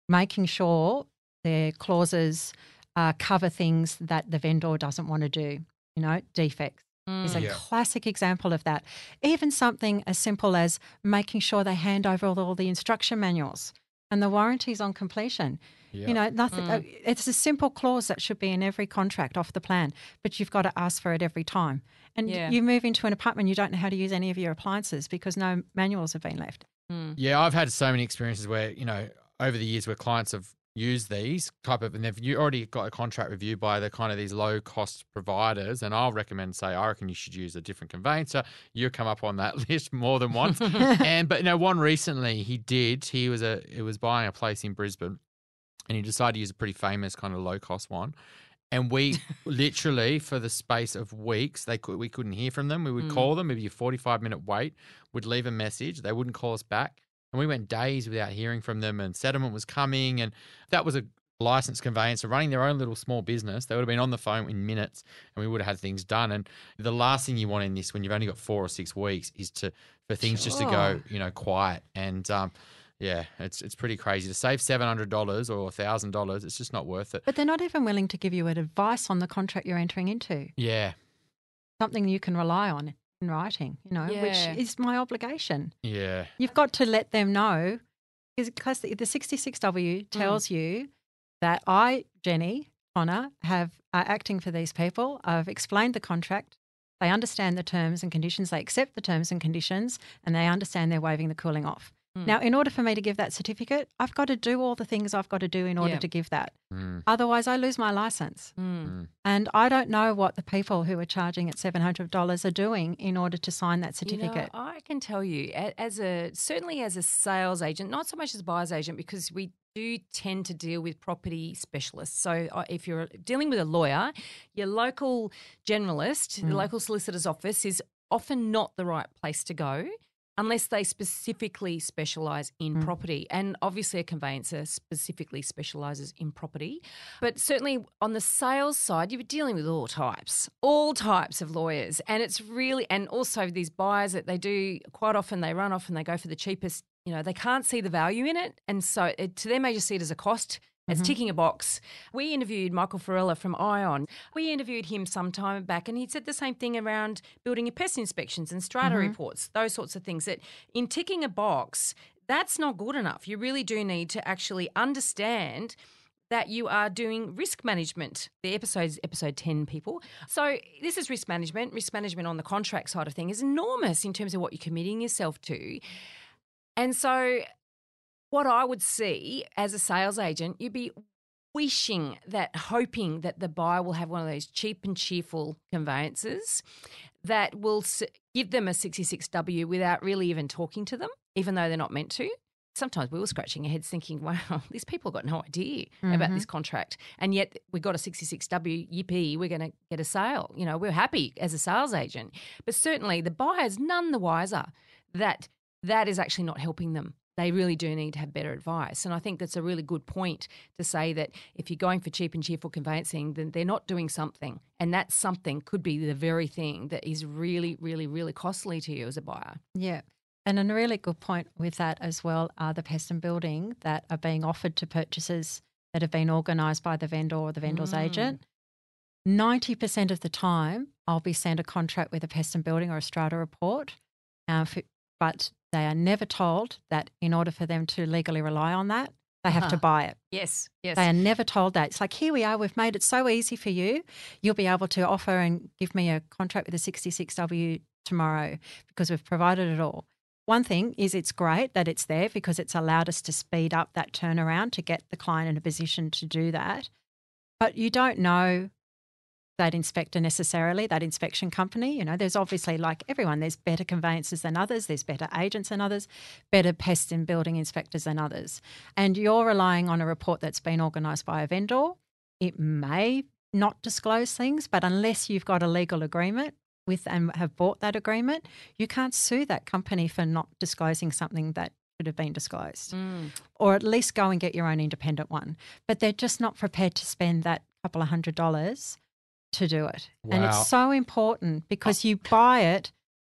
making sure their clauses uh, cover things that the vendor doesn't want to do. You know, defects is a mm. Yeah. classic example of that. Even something as simple as making sure they hand over all, all the instruction manuals and the warranties on completion. Yeah. You know, nothing. Mm. uh, It's a simple clause that should be in every contract off the plan, but you've got to ask for it every time. And Yeah. you move into an apartment, you don't know how to use any of your appliances because no manuals have been left. Mm. Yeah, I've had so many experiences where you know over the years where clients have used these type of and they've you already got a contract reviewed by the kind of these low cost providers, and I'll recommend say I reckon you should use a different conveyancer. You come up on that list more than once, and but you know one recently he did. He was a he was buying a place in Brisbane, and he decided to use a pretty famous kind of low cost one. And we literally, for the space of weeks, they could we couldn't hear from them. We would hmm. call them, maybe a forty-five minute wait. Would leave a message. They wouldn't call us back, and we went days without hearing from them. And settlement was coming, and that was a licensed conveyancer running their own little small business. They would have been on the phone in minutes, and we would have had things done. And the last thing you want in this, when you've only got four or six weeks, is to for things just to go, you know, quiet. And um, yeah, it's it's pretty crazy to save seven hundred dollars or thousand dollars. It's just not worth it. But they're not even willing to give you advice on the contract you're entering into, Yeah, something you can rely on in writing, you know, Yeah. which is my obligation. yeah, You've got to let them know because the the 66W tells mm. you that I, Jennie, Tonner, have are acting for these people. I've explained the contract. They understand the terms and conditions. They accept the terms and conditions, and they understand they're waiving the cooling off. Now, in order for me to give that certificate, I've got to do all the things I've got to do in order Yeah. to give that. Mm. Otherwise, I lose my license. Mm. And I don't know what the people who are charging at $700 are doing in order to sign that You know, certificate. I can tell you, as a certainly as a sales agent, not so much as a buyer's agent, because we do tend to deal with property specialists. So uh, if you're dealing with a lawyer, your local generalist, Mm. the local solicitor's office is often not the right place to go. Unless they specifically specialise in Mm. property. And obviously, a conveyancer specifically specialises in property. But certainly on the sales side, you're dealing with all types, all types of lawyers. And it's really, and also these buyers that they do quite often, they run off and they go for the cheapest. You know, they can't see the value in it. And so it, to them, they just see it as a cost. It's mm-hmm. ticking a box. We interviewed Michael Farella from Ion. We interviewed him some time back, and he said the same thing around building and pest inspections and strata mm-hmm. reports, those sorts of things. That in ticking a box, that's not good enough. You really do need to actually understand that you are doing risk management. The episode is episode 10, people. So, this is risk management. Risk management on the contract side of thing is enormous in terms of what you're committing yourself to. And so, what I would see as a sales agent, you'd be wishing that, hoping that the buyer will have one of those cheap and cheerful conveyances that will give them a 66W without really even talking to them, even though they're not meant to. Sometimes we were scratching our heads thinking, wow, these people got no idea about this mm-hmm. contract. And yet we got a 66W, yippee, we're going to get a sale. You know, we're happy as a sales agent. But certainly the buyer's none the wiser that that is actually not helping them. They really do need to have better advice. And I think that's a really good point to say that if you're going for cheap and cheerful conveyancing, then they're not doing something. And that something could be the very thing that is really, really, really costly to you as a buyer. Yeah. And a really good point with that as well are the pest and building that are being offered to purchasers that have been organised by the vendor or the vendor's Mm. agent. 90% of the time, I'll be sent a contract with a pest and building or a strata report, uh, for, but they are never told that in order for them to legally rely on that, they have to Uh-huh. buy it. Yes, yes. They are never told that. It's like, here we are, we've made it so easy for you. You'll be able to offer and give me a contract with a 66W tomorrow because we've provided it all. One thing is it's great that it's there because it's allowed us to speed up that turnaround to get the client in a position to do that. But you don't know that inspector necessarily, that inspection company. You know, there's obviously like everyone, there's better conveyancers than others, there's better agents than others, better pest and building inspectors than others. And you're relying on a report that's been organised by a vendor. It may not disclose things, but unless you've got a legal agreement with and have bought that agreement, you can't sue that company for not disclosing something that should have been disclosed. Mm. Or at least go and get your own independent one. But they're just not prepared to spend that couple of hundred dollars to do it. And it's so important because you buy it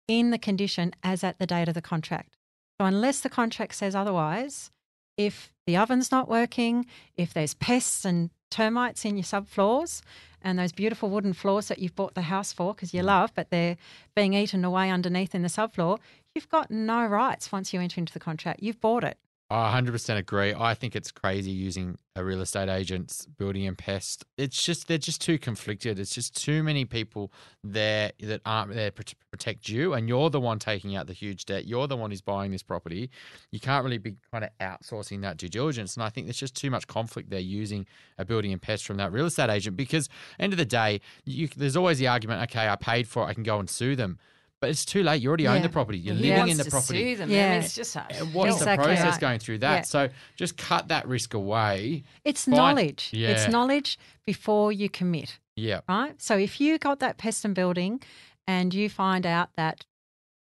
in the condition as at the date of the contract. So unless the contract says otherwise, if the oven's not working, if there's pests and termites in your subfloors and those beautiful wooden floors that you've bought the house for because you love, but they're being eaten away underneath in the subfloor, you've got no rights once you enter into the contract. You've bought it. I 100% agree. I think it's crazy using a real estate agent's building and pest. It's just they're just too conflicted. It's just too many people there that aren't there to protect you, and you're the one taking out the huge debt. You're the one who's buying this property. You can't really be kind of outsourcing that due diligence, and I think there's just too much conflict there using a building and pest from that real estate agent. Because end of the day, you, there's always the argument, okay, I paid for it, I can go and sue them. But it's too late. You already own the property. You're He living wants in the to property. Sue them. I Yeah. mean, it's just a And What's Exactly the process right. going through that? Yeah. So just cut that risk away. It's Fine. knowledge. Yeah. It's knowledge before you commit, Yeah. right? So if you got that pest and building and you find out that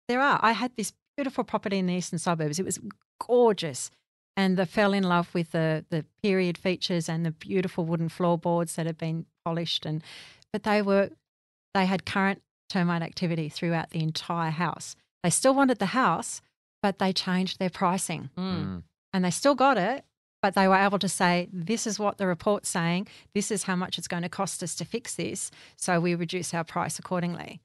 there are, I had this beautiful property in the eastern suburbs. It was gorgeous. And I fell in love with the, the period features and the beautiful wooden floorboards that had been polished. And but they were they had current termite activity throughout the entire house. They still wanted the house, but they changed their pricing Mm. Mm. and they still got it, but they were able to say, this is what the report's saying, this is how much it's going to cost us to fix this. So we reduce our price accordingly.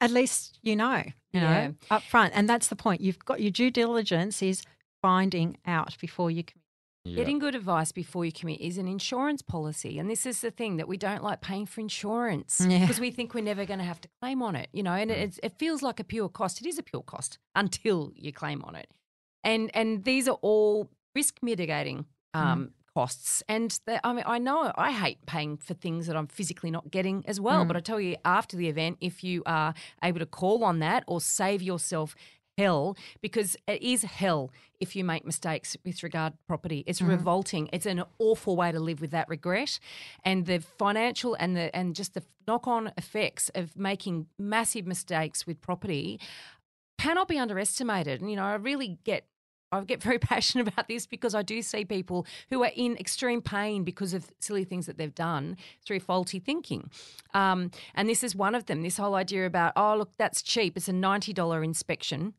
At least you know, you Yeah. know, up front. And that's the point. You've got your due diligence is finding out before you commit. Yeah. Getting good advice before you commit is an insurance policy. And this is the thing that we don't like paying for insurance Yeah. because we think we're never going to have to claim on it, you know, and mm. it, it feels like a pure cost. It is a pure cost until you claim on it. And, and these are all risk mitigating um, mm. costs. And I mean, I know I hate paying for things that I'm physically not getting as well. But mm. I tell you, after the event, if you are able to call on that or save yourself hell because it is hell if you make mistakes with regard to property. It's revolting. It's an awful way to live with that regret, and the financial and the and just the knock-on effects of making massive mistakes with property cannot be underestimated. And you know, I really get. I get very passionate about this because I do see people who are in extreme pain because of silly things that they've done through faulty thinking. Um, and this is one of them this whole idea about, oh, look, that's cheap. It's a $90 inspection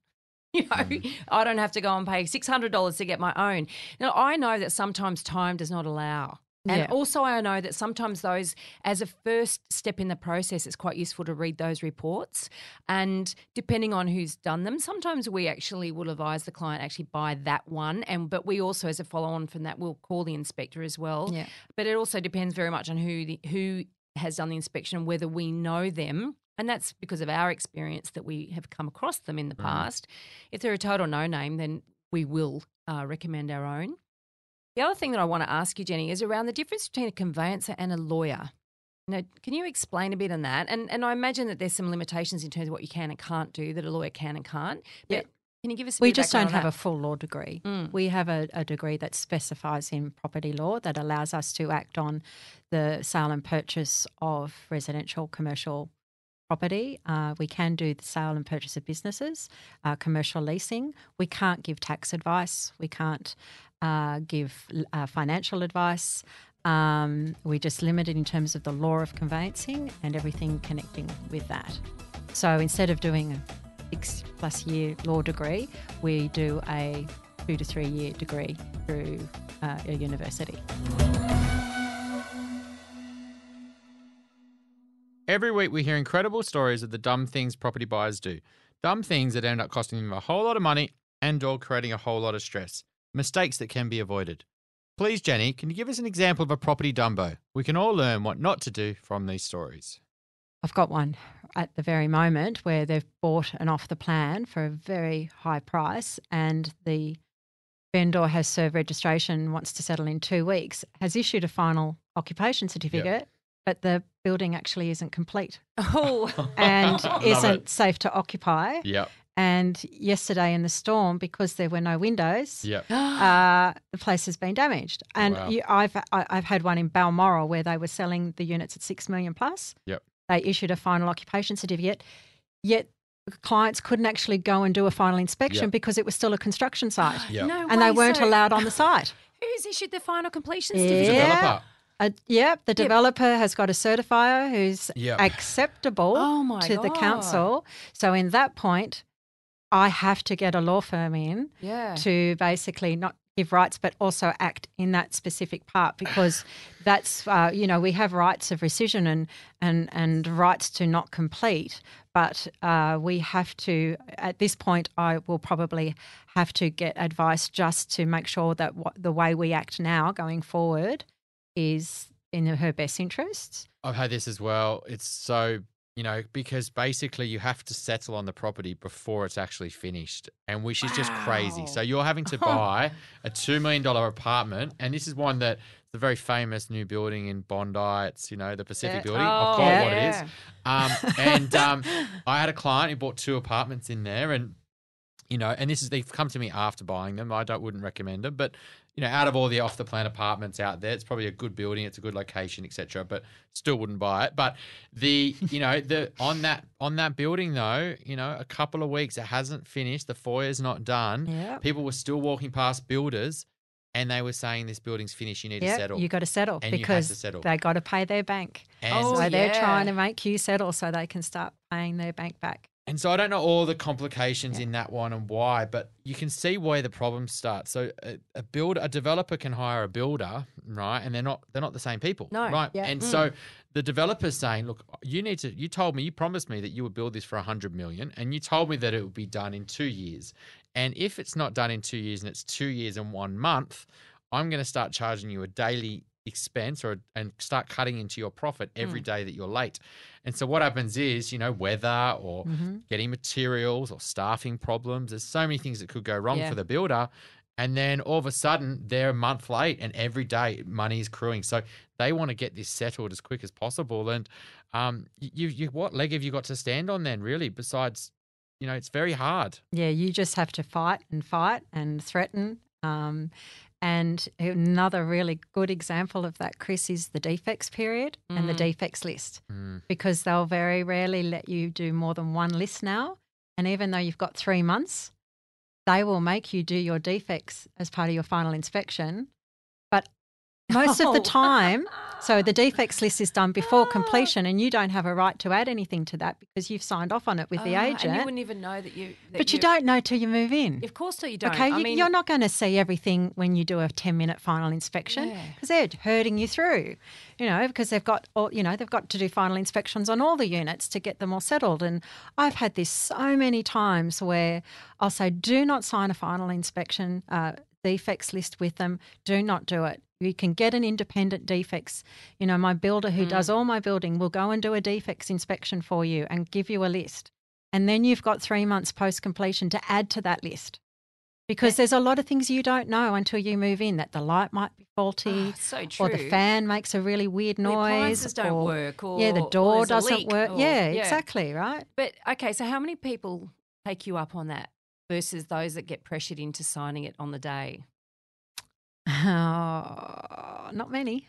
You know, Mm. I don't have to go and pay $600 to get my own. Now, I know that sometimes time does not allow. And Yeah. also, I know that sometimes those, as a first step in the process, it's quite useful to read those reports. And depending on who's done them, sometimes we actually will advise the client actually buy that one. And but we also, as a follow on from that, we'll call the inspector as well. Yeah. But it also depends very much on who the, who has done the inspection, whether we know them. And that's because of our experience that we have come across them in the past. If they're a total no name, then we will uh, recommend our own. The other thing that I want to ask you, Jennie, is around the difference between a conveyancer and a lawyer. Now, can you explain a bit on that? And and I imagine that there's some limitations in terms of what you can and can't do that a lawyer can and can't. But Yeah. can you give us? A We just don't have on a full law degree. Mm. We have a, a degree that specifies in property law that allows us to act on the sale and purchase of residential, commercial property. Uh, we can do the sale and purchase of businesses, uh, commercial leasing. We can't give tax advice. We can't uh, give uh, financial advice. Um, we're just limited in terms of the law of conveyancing and everything connecting with that. So instead of doing a six plus year law degree, we do a two to three year degree through uh, a university. Every week we hear incredible stories of the dumb things property buyers do. Dumb things that end up costing them a whole lot of money and or creating a whole lot of stress. Mistakes that can be avoided. Please, Jennie, can you give us an example of a property dumbo? We can all learn what not to do from these stories. I've got one at the very moment where they've bought an off the plan for a very high price and the vendor has served registration, wants to settle in two weeks, has issued a final occupation certificate, but the building actually isn't complete Oh, and isn't it. safe to occupy. Yep. And yesterday in the storm, because there were no windows, Yep. uh, the place has been damaged. And Wow. you, I've I, I've had one in Balmoral where they were selling the units at six million plus. Yep. They issued a final occupation certificate, yet clients couldn't actually go and do a final inspection Yep. because it was still a construction site, Yep. no and they weren't So allowed on the site. Who's issued the final completion certificate? Developer. Uh, yep, the developer has got a certifier who's Yep. acceptable Oh my to the council. So in that point, I have to get a law firm in Yeah. to basically not give rights but also act in that specific part because that's uh, you know we have rights of rescission and and and rights to not complete but uh, we have to at this point I will probably have to get advice just to make sure that what, the way we act now going forward is in her best interests I've had this as well. It's so, you know, because basically you have to settle on the property before it's actually finished, and which is just crazy. So you're having to buy a $2 million apartment, and this is one that the very famous new building in Bondi. It's, you know, the Pacific Yeah. building. I'll call Yeah. what it is. Um, and um, I had a client who bought two apartments in there, and you know, and this is they've come to me after buying them. I don't wouldn't recommend them, but you know, out of all the off the plan apartments out there, it's probably a good building, it's a good location, etc. But still wouldn't buy it. But the you know the on that on that building though, you know, a couple of weeks it hasn't finished, the foyer's not done. yeah People were still walking past builders, and they were saying this building's finished, you need to yeah settle. you got to settle And you have because to settle. they got to pay their bank and Oh, so they're trying to make you settle so they can start paying their bank back And so I don't know all the complications Yeah. in that one and why, but you can see where the problems start. So a, a builder, a developer can hire a builder, right? And they're not they're not the same people, No. right? Yeah. And Mm. so the developer's saying, look, you need to. You told me, you promised me that you would build this for a hundred million, and you told me that it would be done in two years. And if it's not done in two years, and it's two years and one month, I'm going to start charging you a daily expense or and start cutting into your profit every day that you're late. And so what happens is, you know, weather or Mm-hmm. getting materials or staffing problems. There's so many things that could go wrong Yeah. for the builder. And then all of a sudden they're a month late and every day money is accruing. So they want to get this settled as quick as possible. And um, you, you, what leg have you got to stand on then, really? Besides, you know, it's very hard. Yeah, you just have to fight and fight and threaten. Um, and another really good example of that, Chris, is the defects period and the Mm. defects list Mm. because they'll very rarely let you do more than one list now. And even though you've got three months, they will make you do your defects as part of your final inspection. Most of the Oh. time, So the defects list is done before completion, and you don't have a right to add anything to that because you've signed off on it with the Ah, agent. And you wouldn't even know that you. that but you don't know till you move in. Of course, so you don't. Okay, I you, mean, you're not going to see everything when you do a 10 minute final inspection Yeah. because they're herding you through, you know, because they've got all, you know, they've got to do final inspections on all the units to get them all settled. And I've had this so many times where I'll say, do not sign a final inspection uh, defects list with them. Do not do it. You can get an independent defects. You know, my builder who does all my building will go and do a defects inspection for you and give you a list. And then you've got three months post completion to add to that list because there's a lot of things you don't know until you move in that the light might be faulty Ah, so true. or the fan makes a really weird The noise appliances don't or, work, or yeah the door doesn't work or- yeah, exactly right But okay, so how many people take you up on that versus those that get pressured into signing it on the day? oh, not many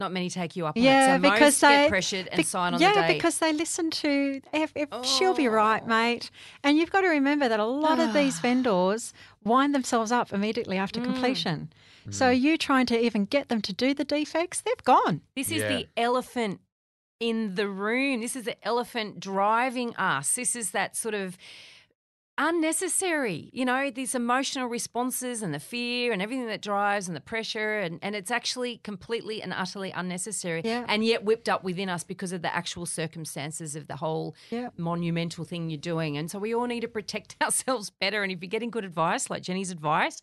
Not many take you up on Yeah, it. So because most they get pressured and Be- sign on yeah, the day. Yeah, because they listen to if, if she'll be right, Oh. mate. And you've got to remember that a lot of these ah. vendors wind themselves up immediately after Mm. completion. So mm. you trying to even get them to do the defects, they've gone. This is Yeah. the elephant in the room. This is the elephant driving us. This is that sort of unnecessary, you know, these emotional responses and the fear and everything that drives and the pressure. And, and it's actually completely and utterly unnecessary. Yeah. And yet whipped up within us because of the actual circumstances of the whole Yeah. monumental thing you're doing. And so we all need to protect ourselves better. And if you're getting good advice, like Jennie's advice,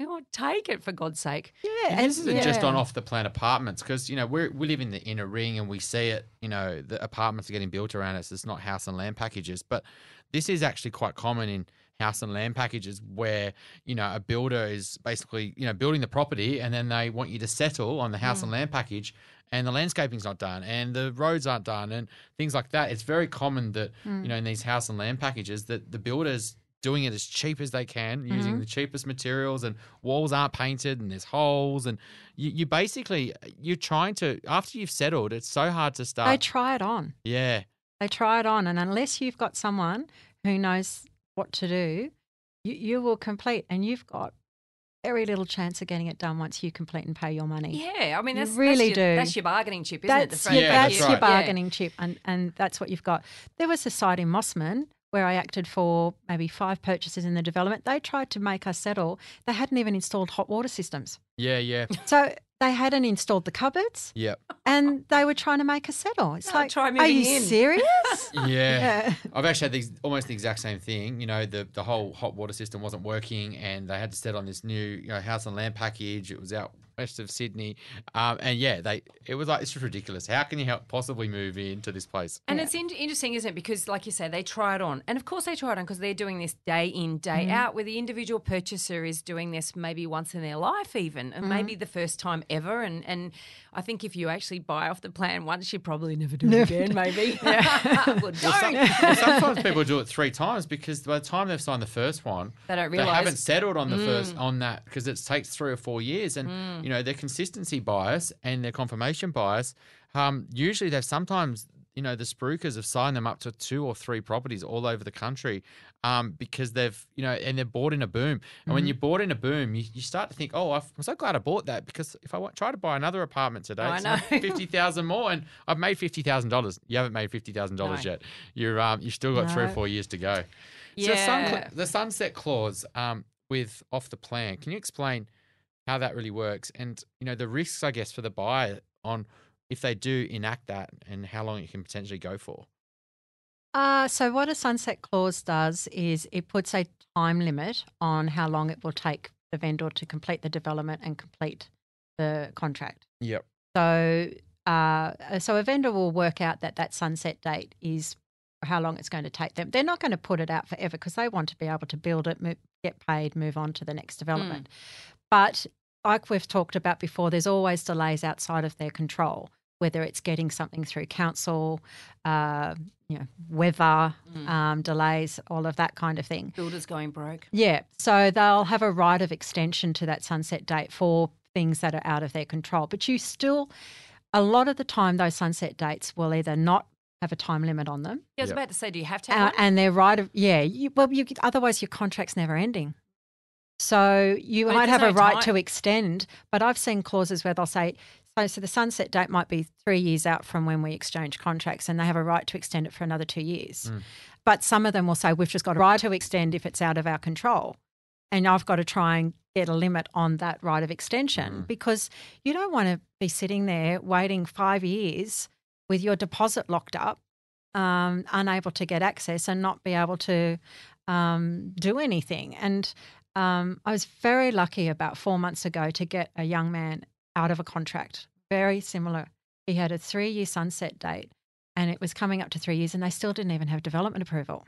you know, take it for God's sake. Yeah, And this isn't just on off the plan apartments because you know we we live in the inner ring and we see it. You know the apartments are getting built around us. It's not house and land packages, but this is actually quite common in house and land packages where you know a builder is basically you know building the property and then they want you to settle on the house and mm. land package and the landscaping's not done and the roads aren't done and things like that it's very common that you mm. know in these house and land packages that the builders doing it as cheap as they can using mm-hmm. the cheapest materials and walls aren't painted and there's holes and you, you basically you're trying to after you've settled it's so hard to start They try it on. yeah They try it on, and unless you've got someone who knows what to do, you, you will complete, and you've got very little chance of getting it done once you complete and pay your money. Yeah, I mean, You that's really that's your, do. That's your bargaining chip, isn't it? The That's your, Yeah, that's that's your right. bargaining chip, and, and that's what you've got. There was a site in Mosman where I acted for maybe five purchases in the development. They tried to make us settle. They hadn't even installed hot water systems, yeah yeah so they hadn't installed the cupboards, Yep. and they were trying to make us settle. It's Oh, like, try are you in." serious? yeah yeah. I've actually had these almost the exact same thing. You know, the the whole hot water system wasn't working, and they had to settle on this new you know, house and land package. It was out west of Sydney, um, and yeah, they it was like it's just ridiculous. How can you help possibly move into this place? And Yeah. it's in- interesting, isn't it? Because, like you say, they try it on. And of course, they try it on because they're doing this day in, day Mm-hmm. out, where the individual purchaser is doing this maybe once in their life, even, and maybe Mm-hmm. the first time ever. And, and I think if you actually buy off the plan once, you probably never do it again, maybe. well, don't. well, sometimes people do it three times because by the time they've signed the first one, They don't they haven't settled on the first on that because it takes three or four years, and Mm. you know their consistency bias and their confirmation bias. Um, usually, they've sometimes you know the spruikers have signed them up to two or three properties all over the country um, because they've you know and they're bought in a boom. And Mm-hmm. when you're bought in a boom, you, you start to think, oh, I'm so glad I bought that because if I try to buy another apartment today, I it's know. fifty thousand more, and I've made fifty thousand dollars. You haven't made fifty thousand dollars yet. You're um, you've still got three or four years to go. So sun, Yeah. the sunset clause um, with off the plan. Can you explain how that really works and you know the risks, I guess, for the buyer on if they do enact that and how long it can potentially go for? Uh, so what a sunset clause does is it puts a time limit on how long it will take the vendor to complete the development and complete the contract. Yep. So, uh, so a vendor will work out that that sunset date is how long it's going to take them. They're not going to put it out forever because they want to be able to build it, get paid, move on to the next development. But like we've talked about before, there's always delays outside of their control, whether it's getting something through council, uh, you know, weather um, delays, all of that kind of thing. Builders going broke. Yeah. So they'll have a right of extension to that sunset date for things that are out of their control. But you still, a lot of the time, those sunset dates will either not have a time limit on them, Yeah, I was Yep. about to say, do you have to have uh, and they're right of yeah. You, well, you, otherwise your contract's never ending. So you But might there's have a right time- to extend, but I've seen clauses where they'll say So, so the sunset date might be three years out from when we exchange contracts, and they have a right to extend it for another two years. But some of them will say we've just got a right to extend if it's out of our control, and I've got to try and get a limit on that right of extension because you don't want to be sitting there waiting five years with your deposit locked up, um, unable to get access, and not be able to um, do anything. And um, I was very lucky about four months ago to get a young man out of a contract, very similar. He had a three year sunset date and it was coming up to three years and they still didn't even have development approval.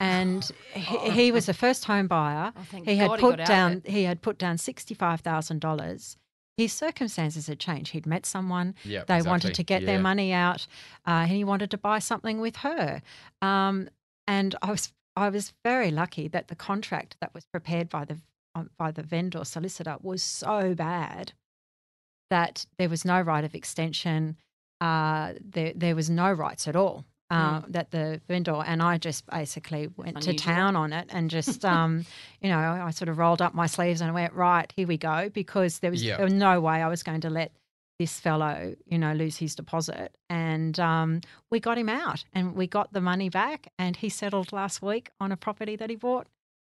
And he, he was a first home buyer. Oh, He had God he put got down he had put down sixty five thousand dollars. His circumstances had changed. He'd met someone. Yeah, They exactly. wanted to get their money out, uh, and he wanted to buy something with her. Um, and I was I was very lucky that the contract that was prepared by the um, by the vendor solicitor was so bad that there was no right of extension. Uh, there there was no rights at all. Uh, That the vendor and I just basically went to town on it and just um, you know I sort of rolled up my sleeves and went right here we go because there was, Yeah. there was no way I was going to let this fellow you know lose his deposit and um, we got him out and we got the money back and he settled last week on a property that he bought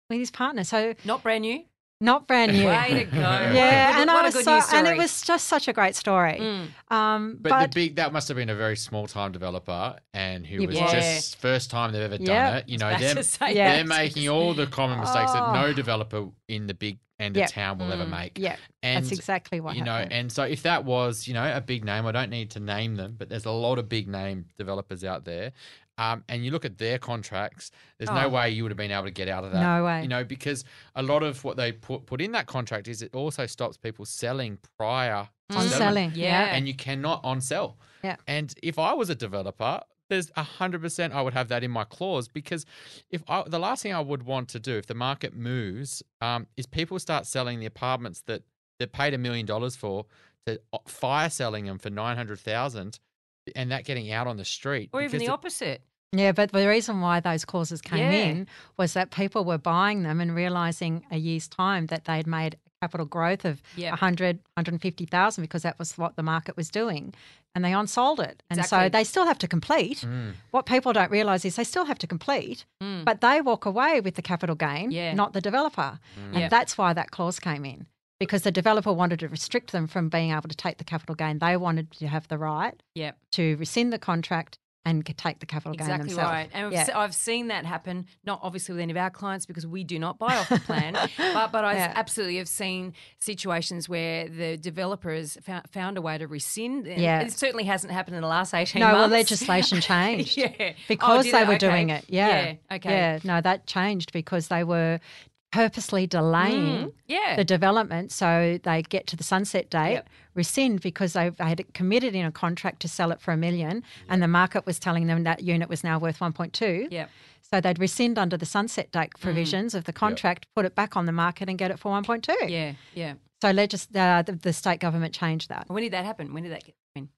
with his partner so Not brand new. Not brand new Way to go. yeah, What and good- I was so, and it was just such a great story. Mm. Um, But, but, the big that must have been a very small time developer and who was Yeah. just first time they've ever done Yeah. it. You know, About them to say Yeah. they're making all the common mistakes that no Oh. developer in the big end Yeah. of town will ever Mm. make. yeah, And that's exactly what you know, happened. and so if that was, you know, a big name, I don't need to name them, but there's a lot of big name developers out there. Um, and you look at their contracts, there's no Oh. way you would have been able to get out of that. No way. You know, because a lot of what they put put in that contract is it also stops people selling prior to on selling, Yeah. And you cannot on sell. Yeah. And if I was a developer, there's a hundred percent I would have that in my clause because if I, the last thing I would want to do if the market moves um, is people start selling the apartments that they paid a million dollars for to fire selling them for nine hundred thousand, and that getting out on the street. Or even the it- opposite. Yeah, but the reason why those clauses came Yeah. in was that people were buying them and realizing a year's time that they'd made capital growth of Yep. 100, 150,000 because that was what the market was doing. And they unsold it. And Exactly. so they still have to complete. Mm. What people don't realize is they still have to complete, Mm. but they walk away with the capital gain, Yeah. not the developer. Mm. And Yeah. that's why that clause came in because the developer wanted to restrict them from being able to take the capital gain. They wanted to have the right Yep. to rescind the contract and take the capital gain Exactly themselves. right. And I've Yeah. I've seen that happen, not obviously with any of our clients because we do not buy off the plan, but, but I Yeah. absolutely have seen situations where the developers found, found a way to rescind. Yeah. It certainly hasn't happened in the last 18 No, months. well, legislation changed. yeah. Oh, because did they it? were Okay. doing it. Yeah. Yeah. Okay. Yeah. No, that changed because they were purposely delaying Mm, yeah. the development so they get to the sunset date, Yep. rescind because they, they had committed in a contract to sell it for a million and the market was telling them that unit was now worth 1.2. Yep. So they'd rescind under the sunset date Mm. provisions of the contract, put it back on the market and get it for 1.2. Yeah. Yeah. So legis- uh, the, the state government changed that. When did that happen? When did that get in?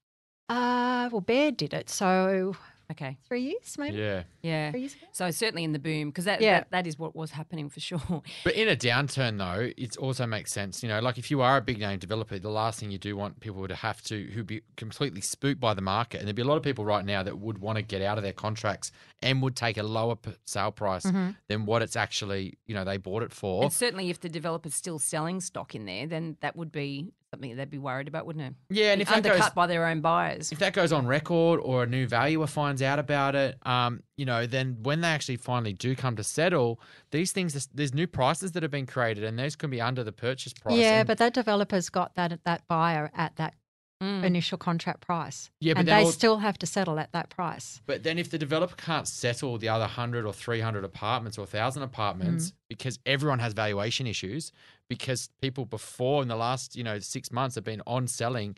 Uh, well, Baird did it. So Okay. three years, maybe? Yeah. Yeah. Three years ago? So certainly in the boom because that, Yeah. that that is what was happening for sure. But in a downturn, though, it also makes sense. You know, like if you are a big name developer, the last thing you do want people to have to who be completely spooked by the market, and there'd be a lot of people right now that would want to get out of their contracts and would take a lower sale price Mm-hmm. than what it's actually, you know, they bought it for. And certainly if the developer's still selling stock in there, then that would be something that they'd be worried about, wouldn't it? yeah, and if that goes by their own buyers. if that goes on record or a new valuer finds out about it, um, you know, then when they actually finally do come to settle, these things, there's new prices that have been created, and those can be under the purchase price. Yeah, And- but that developer's got that that buyer at that Mm. initial contract price. Yeah, but and they all- still have to settle at that price. But then if the developer can't settle the other 100 or 300 apartments or 1,000 apartments Mm-hmm. because everyone has valuation issues, because people before in the last, you know, six months have been on selling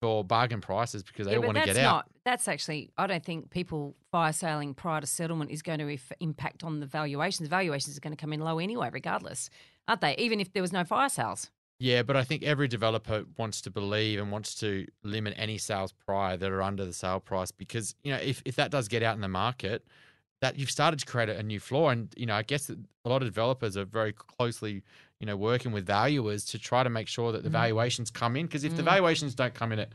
for bargain prices because they Yeah, all want to get out. not. That's actually. I don't think people fire selling prior to settlement is going to if, impact on the valuations. The valuations are going to come in low anyway, regardless, aren't they? Even if there was no fire sales. Yeah, but I think every developer wants to believe and wants to limit any sales prior that are under the sale price because, you know, if, if that does get out in the market, that you've started to create a, a new floor. And you know, I guess a lot of developers are very closely, you know, working with valuers to try to make sure that the Mm. valuations come in. Because if the Mm. valuations don't come in at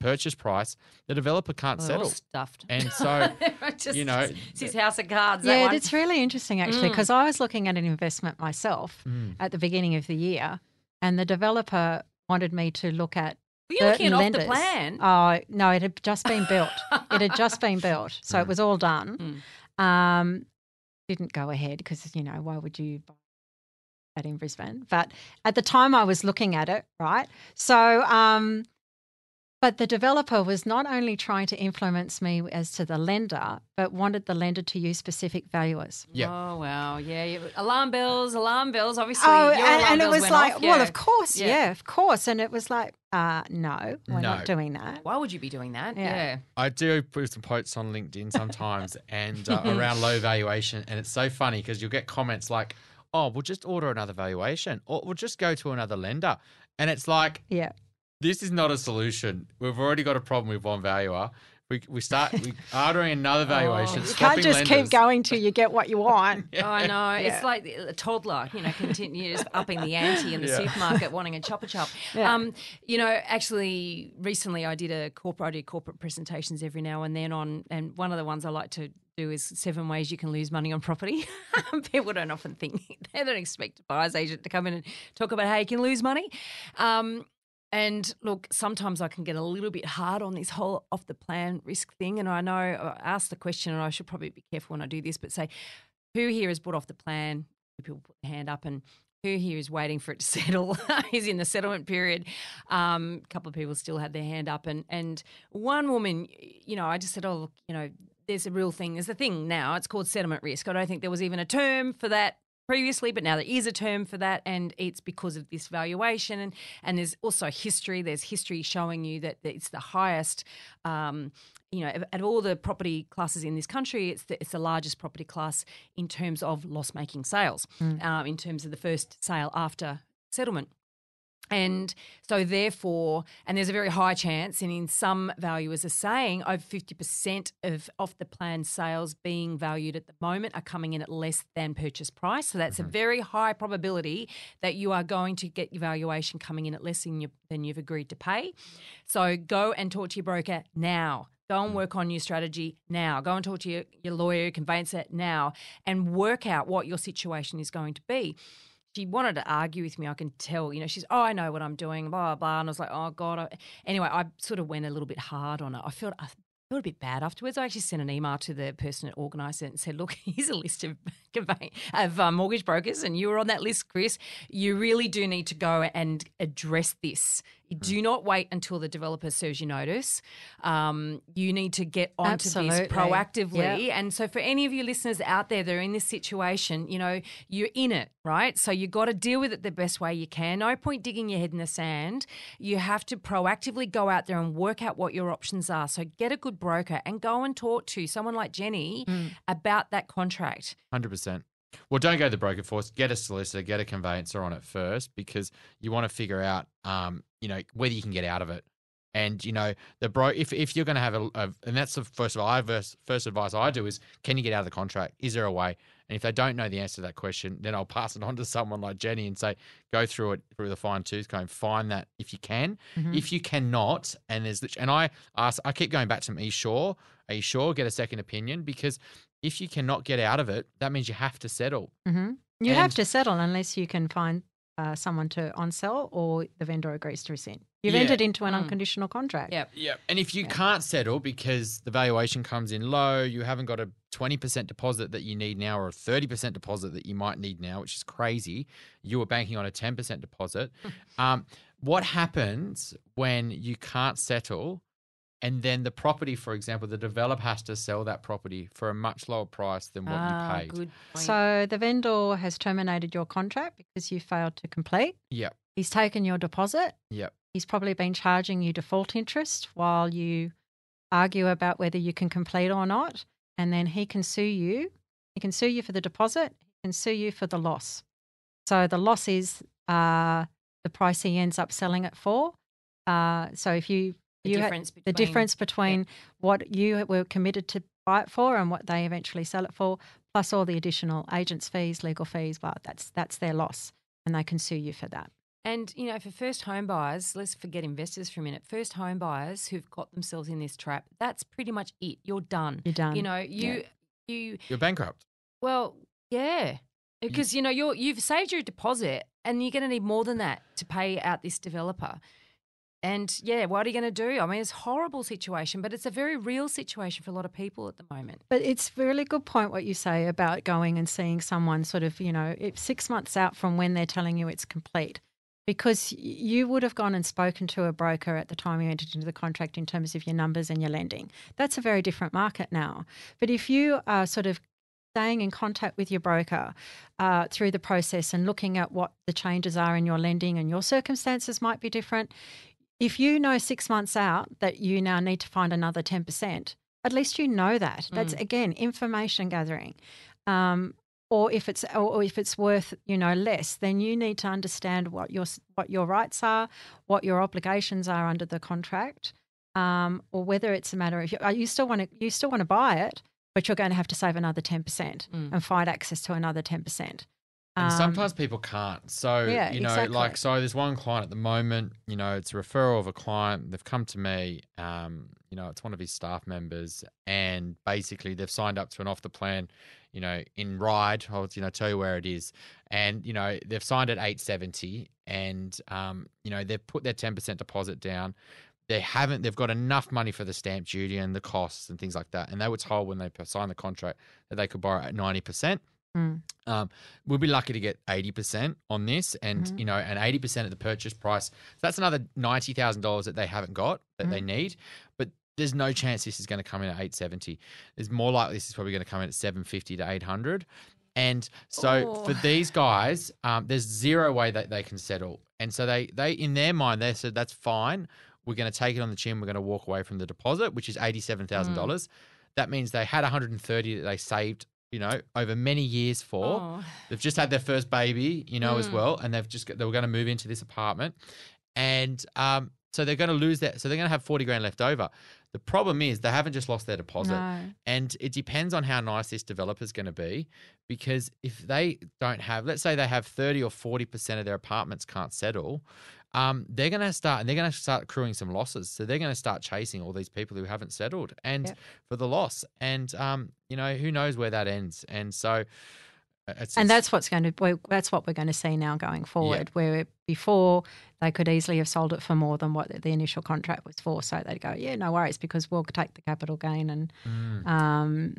purchase price, the developer can't Well, they're all settle. stuffed. And so, Just- you know, it's his house of cards. that Yeah, one. it's really interesting actually Mm. because I was looking at an investment myself Mm. at the beginning of the year, and the developer wanted me to look at. Were you looking certain at off the plan? Oh no, it had just been built. it had just been built, so it was all done. Um, didn't go ahead because you know why would you buy that in Brisbane? But at the time I was looking at it, right? So, um, but the developer was not only trying to influence me as to the lender, but wanted the lender to use specific valuers. Yeah. Oh wow, yeah, yeah. Alarm bells, alarm bells. Obviously, Oh, and, and it was like, off, well, of course, Yeah. yeah. of course. And it was like, uh, no, we're No. not doing that. Why would you be doing that? Yeah. Yeah. I do put some posts on LinkedIn sometimes and uh, around low valuation. And it's so funny because you'll get comments like, oh, we'll just order another valuation or we'll just go to another lender. And it's like, Yeah. this is not a solution. We've already got a problem with one valuer. We, we start we ordering another valuation. Oh, you You can't just lenders. keep going till you get what you want. Oh, I know. Yeah. It's like a toddler, you know, continues upping the ante in the Yeah. supermarket, wanting a Chupa Chup. Yeah. Um, you know, actually, recently I did a corporate, I do corporate presentations every now and then on, and one of the ones I like to do is seven ways you can lose money on property. People don't often think they don't expect a buyer's agent to come in and talk about how you can lose money. Um, and look, sometimes I can get a little bit hard on this whole off the plan risk thing. And I know I asked the question, and I should probably be careful when I do this, but say, who here has bought off the plan? People put their hand up, and who here is waiting for it to settle? is in the settlement period. Um, a couple of people still had their hand up, and and one woman, you know, I just said, oh, look, you know, there's a real thing. There's a thing now. It's called settlement risk. I don't think there was even a term for that previously, but now there is a term for that, and it's because of this valuation. And, and there's also history. There's history showing you that it's the highest. Um, you know, at all the property classes in this country, it's the, it's the largest property class in terms of loss making sales, um, in terms of the first sale after settlement. And so, therefore, and there's a very high chance, and in some valuers are saying over 50% of off the plan sales being valued at the moment are coming in at less than purchase price. So, that's a mm-hmm. very high probability that you are going to get your valuation coming in at less than, you, than you've agreed to pay. So, go and talk to your broker now. Go and mm. work on your strategy now. Go and talk to your, your lawyer, conveyancer now, and work out what your situation is going to be she wanted to argue with me. I can tell, you know, she's, oh, I know what I'm doing, blah, blah. And I was like, oh, God. Anyway, I sort of went a little bit hard on it. I felt, I felt a bit bad afterwards. I actually sent an email to the person that organised it and said, look, here's a list of, of uh, mortgage brokers, and you were on that list, Chris. You really do need to go and address this. Do not wait until the developer serves you notice. Um, you need to get onto this proactively. Yeah. And so, for any of you listeners out there that are in this situation, you know, you're in it, right? So, you've got to deal with it the best way you can. No point digging your head in the sand. You have to proactively go out there and work out what your options are. So, get a good broker and go and talk to someone like Jennie about that contract. Hundred percent. Well, don't go to the broker force. Get a solicitor, get a conveyancer on it first, because you want to figure out, um, you know, whether you can get out of it. And you know, the bro, if if you're going to have a, a, and that's the first of all, I first, first advice I do is, can you get out of the contract? Is there a way? And if they don't know the answer to that question, then I'll pass it on to someone like Jennie and say, go through it through the fine tooth comb, find that if you can. If you cannot, and there's, and I ask, I keep going back to them, are you sure? Are you sure? Get a second opinion because if you cannot get out of it, that means you have to settle. hmm You have to settle unless you can find uh, someone to on sell or the vendor agrees to rescind. You've Yeah. entered into an Mm. unconditional contract. Yep. Yeah. And if you can't settle because the valuation comes in low, you haven't got a 20% deposit that you need now or a 30% deposit that you might need now, which is crazy. You were banking on a 10% deposit. um, what happens when you can't settle and then the property, for example, the developer has to sell that property for a much lower price than what Ah, you paid? good point. So the vendor has terminated your contract because you failed to complete. Yep. He's taken your deposit. Yep. He's probably been charging you default interest while you argue about whether you can complete or not. And then he can sue you. He can sue you for the deposit. He can sue you for the loss. So the loss is uh, the price he ends up selling it for. Uh, so if you the you had- difference the between difference between what you were committed to buy it for and what they eventually sell it for, plus all the additional agents' fees, legal fees. Well, that's that's their loss, and they can sue you for that. And you know, for first home buyers, let's forget investors for a minute. First home buyers who've got themselves in this trap, that's pretty much it. You're done. You're done. You know, you Yeah. you You're bankrupt. well, yeah. Because you know, you're you've saved your deposit and you're gonna need more than that to pay out this developer. And yeah, what are you going to do? I mean, it's a horrible situation, but it's a very real situation for a lot of people at the moment. But it's a really good point what you say about going and seeing someone sort of, you know, six months out from when they're telling you it's complete. Because you would have gone and spoken to a broker at the time you entered into the contract in terms of your numbers and your lending. That's a very different market now. But if you are sort of staying in contact with your broker uh, through the process and looking at what the changes are in your lending and your circumstances might be different, if you know six months out that you now need to find another 10%, at least you know that. That's again information gathering. Um, or if it's or if it's worth you know less, then you need to understand what your what your rights are, what your obligations are under the contract, um, or whether it's a matter of you, uh, you still want to you still want to buy it, but you're going to have to save another ten percent Mm. and find access to another ten percent. And sometimes people can't. So, Um, yeah, you know, exactly. like, so there's one client at the moment, you know, it's a referral of a client. They've come to me, um, you know, it's one of his staff members, and basically they've signed up to an off the plan, you know, in Ryde. I'll, you know, tell you where it is. And, you know, they've signed at 870 and, um, you know, they've put their 10% deposit down. They haven't, they've got enough money for the stamp duty and the costs and things like that. And they were told when they signed the contract that they could borrow at 90%. Mm. Um, we'll be lucky to get 80% on this and, Mhm. you know, and 80% of the purchase price. So that's another $90,000 that they haven't got that they need. But there's no chance this is going to come in at 870. There's more likely this is probably going to come in at 750 to 800. And so for Oh. these guys, um, there's zero way that they can settle. And so they, they in their mind, they said, that's fine. We're going to take it on the chin. We're going to walk away from the deposit, which is $87,000. That means they had 130 that they saved, you know, over many years for. Oh. They've just had their first baby, you know, as Mm. well, and they've just got, they were going to move into this apartment, and um, so they're going to lose that. So they're going to have forty grand left over. The problem is they haven't just lost their deposit, No. and it depends on how nice this developer is going to be, because if they don't have, let's say they have thirty or forty percent of their apartments can't settle. Um, they're going to start, and they're going to start accruing some losses. So they're going to start chasing all these people who haven't settled, and Yep. for the loss. And um, you know, who knows where that ends? And so, uh, it's, And that's what's going to we- that's what we're going to see now going forward. Where before they could easily have sold it for more than what the initial contract was for, so they'd go, yeah, no worries, because we'll take the capital gain and Mm. um,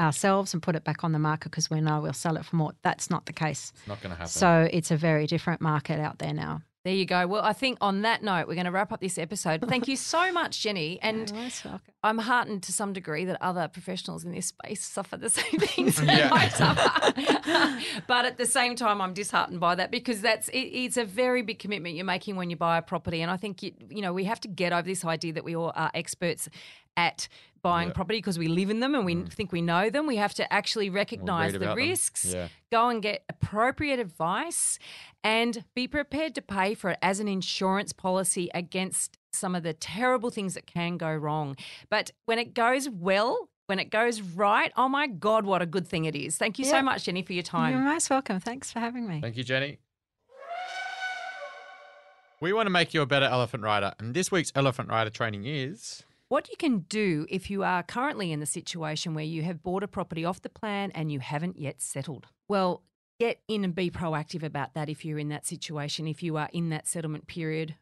ourselves and put it back on the market because we know we'll sell it for more. That's not the case. It's not going to happen. So it's a very different market out there now. There you go. Well, I think on that note, we're going to wrap up this episode. Thank you so much, Jennie. And You're most welcome. I'm heartened to some degree that other professionals in this space suffer the same things that Yeah. I suffer. but at the same time, I'm disheartened by that because that's it, it's a very big commitment you're making when you buy a property. And I think you, you know we have to get over this idea that we all are experts at buying Yeah. property because we live in them and we mm. think we know them. We have to actually recognise read the risks, Yeah. go and get appropriate advice, and be prepared to pay for it as an insurance policy against some of the terrible things that can go wrong. But when it goes well, when it goes right, oh my God, what a good thing it is. Thank you so much, Jennie, for your time. You're most welcome. Thanks for having me. Thank you, Jennie. We want to make you a better elephant rider, and this week's elephant rider training is. What you can do if you are currently in the situation where you have bought a property off the plan and you haven't yet settled. Well, get in and be proactive about that if you're in that situation, if you are in that settlement period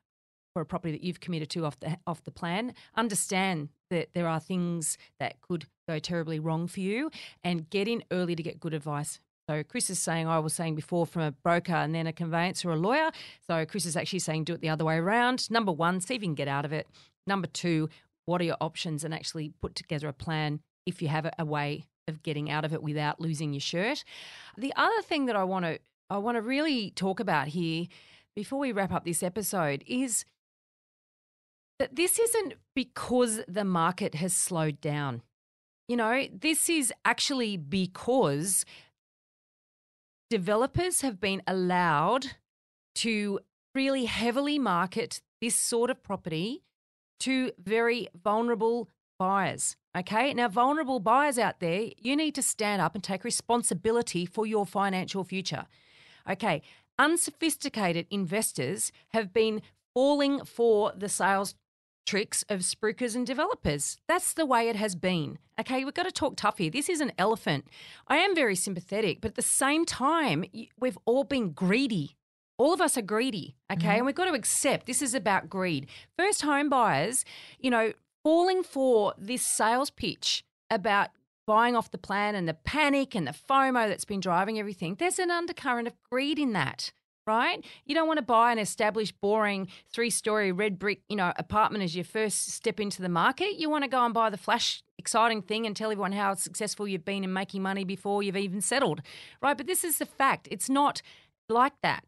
for a property that you've committed to off the off the plan. Understand that there are things that could go terribly wrong for you and get in early to get good advice. So Chris is saying I was saying before from a broker and then a conveyancer or a lawyer. So Chris is actually saying do it the other way around. Number one, see if you can get out of it. Number two, what are your options and actually put together a plan if you have a, way of getting out of it without losing your shirt. The other thing that I want to I want to really talk about here before we wrap up this episode is that this isn't because the market has slowed down. You know, this is actually because developers have been allowed to really heavily market this sort of property to very vulnerable buyers. Okay. Now, vulnerable buyers out there, you need to stand up and take responsibility for your financial future. Okay. Unsophisticated investors have been falling for the sales tricks of spruikers and developers. That's the way it has been. Okay, we've got to talk tough here. This is an elephant. I am very sympathetic, but at the same time, we've all been greedy. All of us are greedy, okay? Mm-hmm. And we've got to accept this is about greed. First home buyers, you know, falling for this sales pitch about buying off the plan and the panic and the FOMO that's been driving everything, there's an undercurrent of greed in that right? You don't want to buy an established, boring three-story red brick, you know, apartment as your first step into the market. You want to go and buy the flash, exciting thing and tell everyone how successful you've been in making money before you've even settled, right? But this is the fact. It's not like that.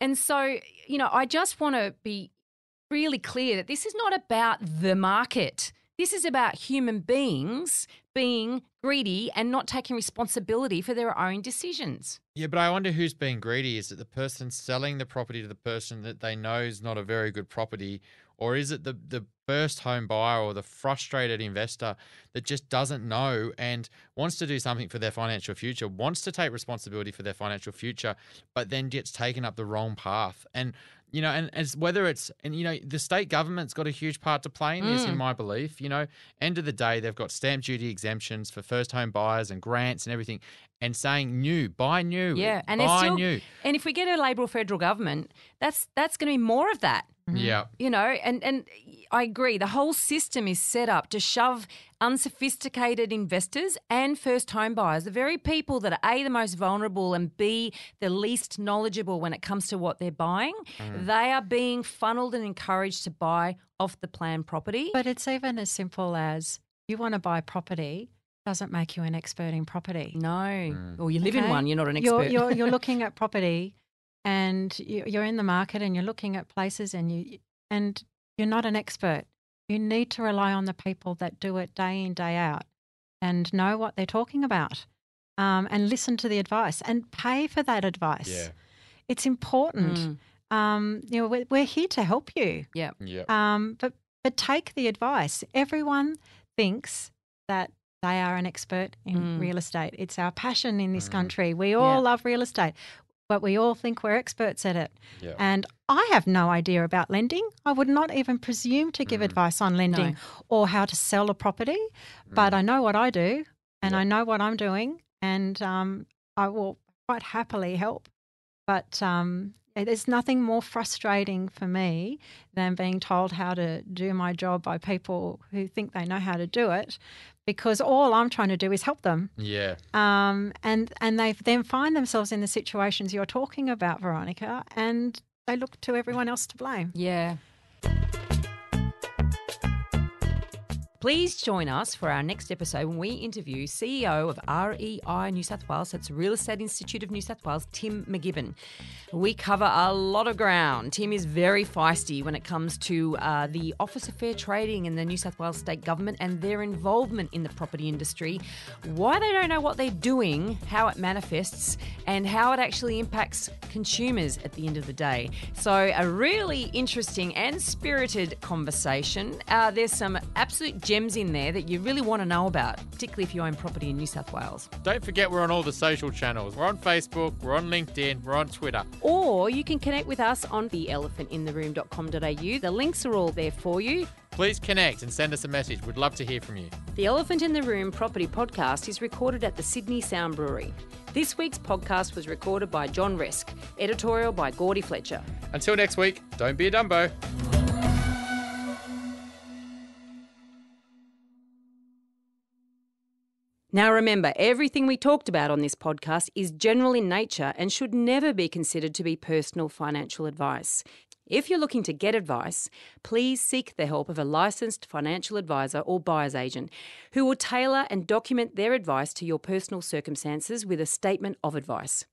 And so, you know, I just want to be really clear that this is not about the market. This is about human beings being greedy and not taking responsibility for their own decisions. Yeah, but I wonder who's being greedy. Is it the person selling the property to the person that they know is not a very good property? Or is it the, the first home buyer or the frustrated investor that just doesn't know and wants to do something for their financial future, wants to take responsibility for their financial future, but then gets taken up the wrong path? And you know, and as whether it's and you know, the state government's got a huge part to play in this, in mm. my belief. You know, end of the day, they've got stamp duty exemptions for first home buyers and grants and everything, and saying new, buy new, yeah, and buy still, new. And if we get a Labor federal government, that's that's going to be more of that. Mm-hmm. Yeah, you know, and and I agree. The whole system is set up to shove unsophisticated investors and first home buyers, the very people that are A, the most vulnerable and B, the least knowledgeable when it comes to what they're buying, mm. they are being funneled and encouraged to buy off the plan property. But it's even as simple as you want to buy property doesn't make you an expert in property. No. Mm. Well, you live okay? in one, you're not an expert. You're, you're, you're looking at property and you're in the market and you're looking at places and you and you're not an expert. You need to rely on the people that do it day in, day out and know what they're talking about um, and listen to the advice and pay for that advice. Yeah. It's important. Mm. Um, you know, we're, we're, here to help you. Yeah. Yeah. Um, but but take the advice. Everyone thinks that they are an expert in mm. real estate. It's our passion in this mm. country. We all yeah. love real estate but we all think we're experts at it. Yeah. And I have no idea about lending. I would not even presume to give mm. advice on lending no. or how to sell a property, mm. but I know what I do and yeah. I know what I'm doing, and um, I will quite happily help. But um, there's nothing more frustrating for me than being told how to do my job by people who think they know how to do it because all I'm trying to do is help them. Yeah. Um, and and they then find themselves in the situations you're talking about, Veronica, and they look to everyone else to blame. Yeah. Please join us for our next episode when we interview CEO of REI New South Wales, that's Real Estate Institute of New South Wales, Tim McGibbon. We cover a lot of ground. Tim is very feisty when it comes to uh, the Office of Fair Trading in the New South Wales state government and their involvement in the property industry, why they don't know what they're doing, how it manifests, and how it actually impacts consumers at the end of the day. So, a really interesting and spirited conversation. Uh, there's some absolute gems in there that you really want to know about, particularly if you own property in New South Wales. Don't forget we're on all the social channels. We're on Facebook, we're on LinkedIn, we're on Twitter. Or you can connect with us on theelephantintheroom.com.au. The links are all there for you. Please connect and send us a message. We'd love to hear from you. The Elephant in the Room property podcast is recorded at the Sydney Sound Brewery. This week's podcast was recorded by John Resk, editorial by Gordy Fletcher. Until next week, don't be a Dumbo. Now, remember, everything we talked about on this podcast is general in nature and should never be considered to be personal financial advice. If you're looking to get advice, please seek the help of a licensed financial advisor or buyer's agent who will tailor and document their advice to your personal circumstances with a statement of advice.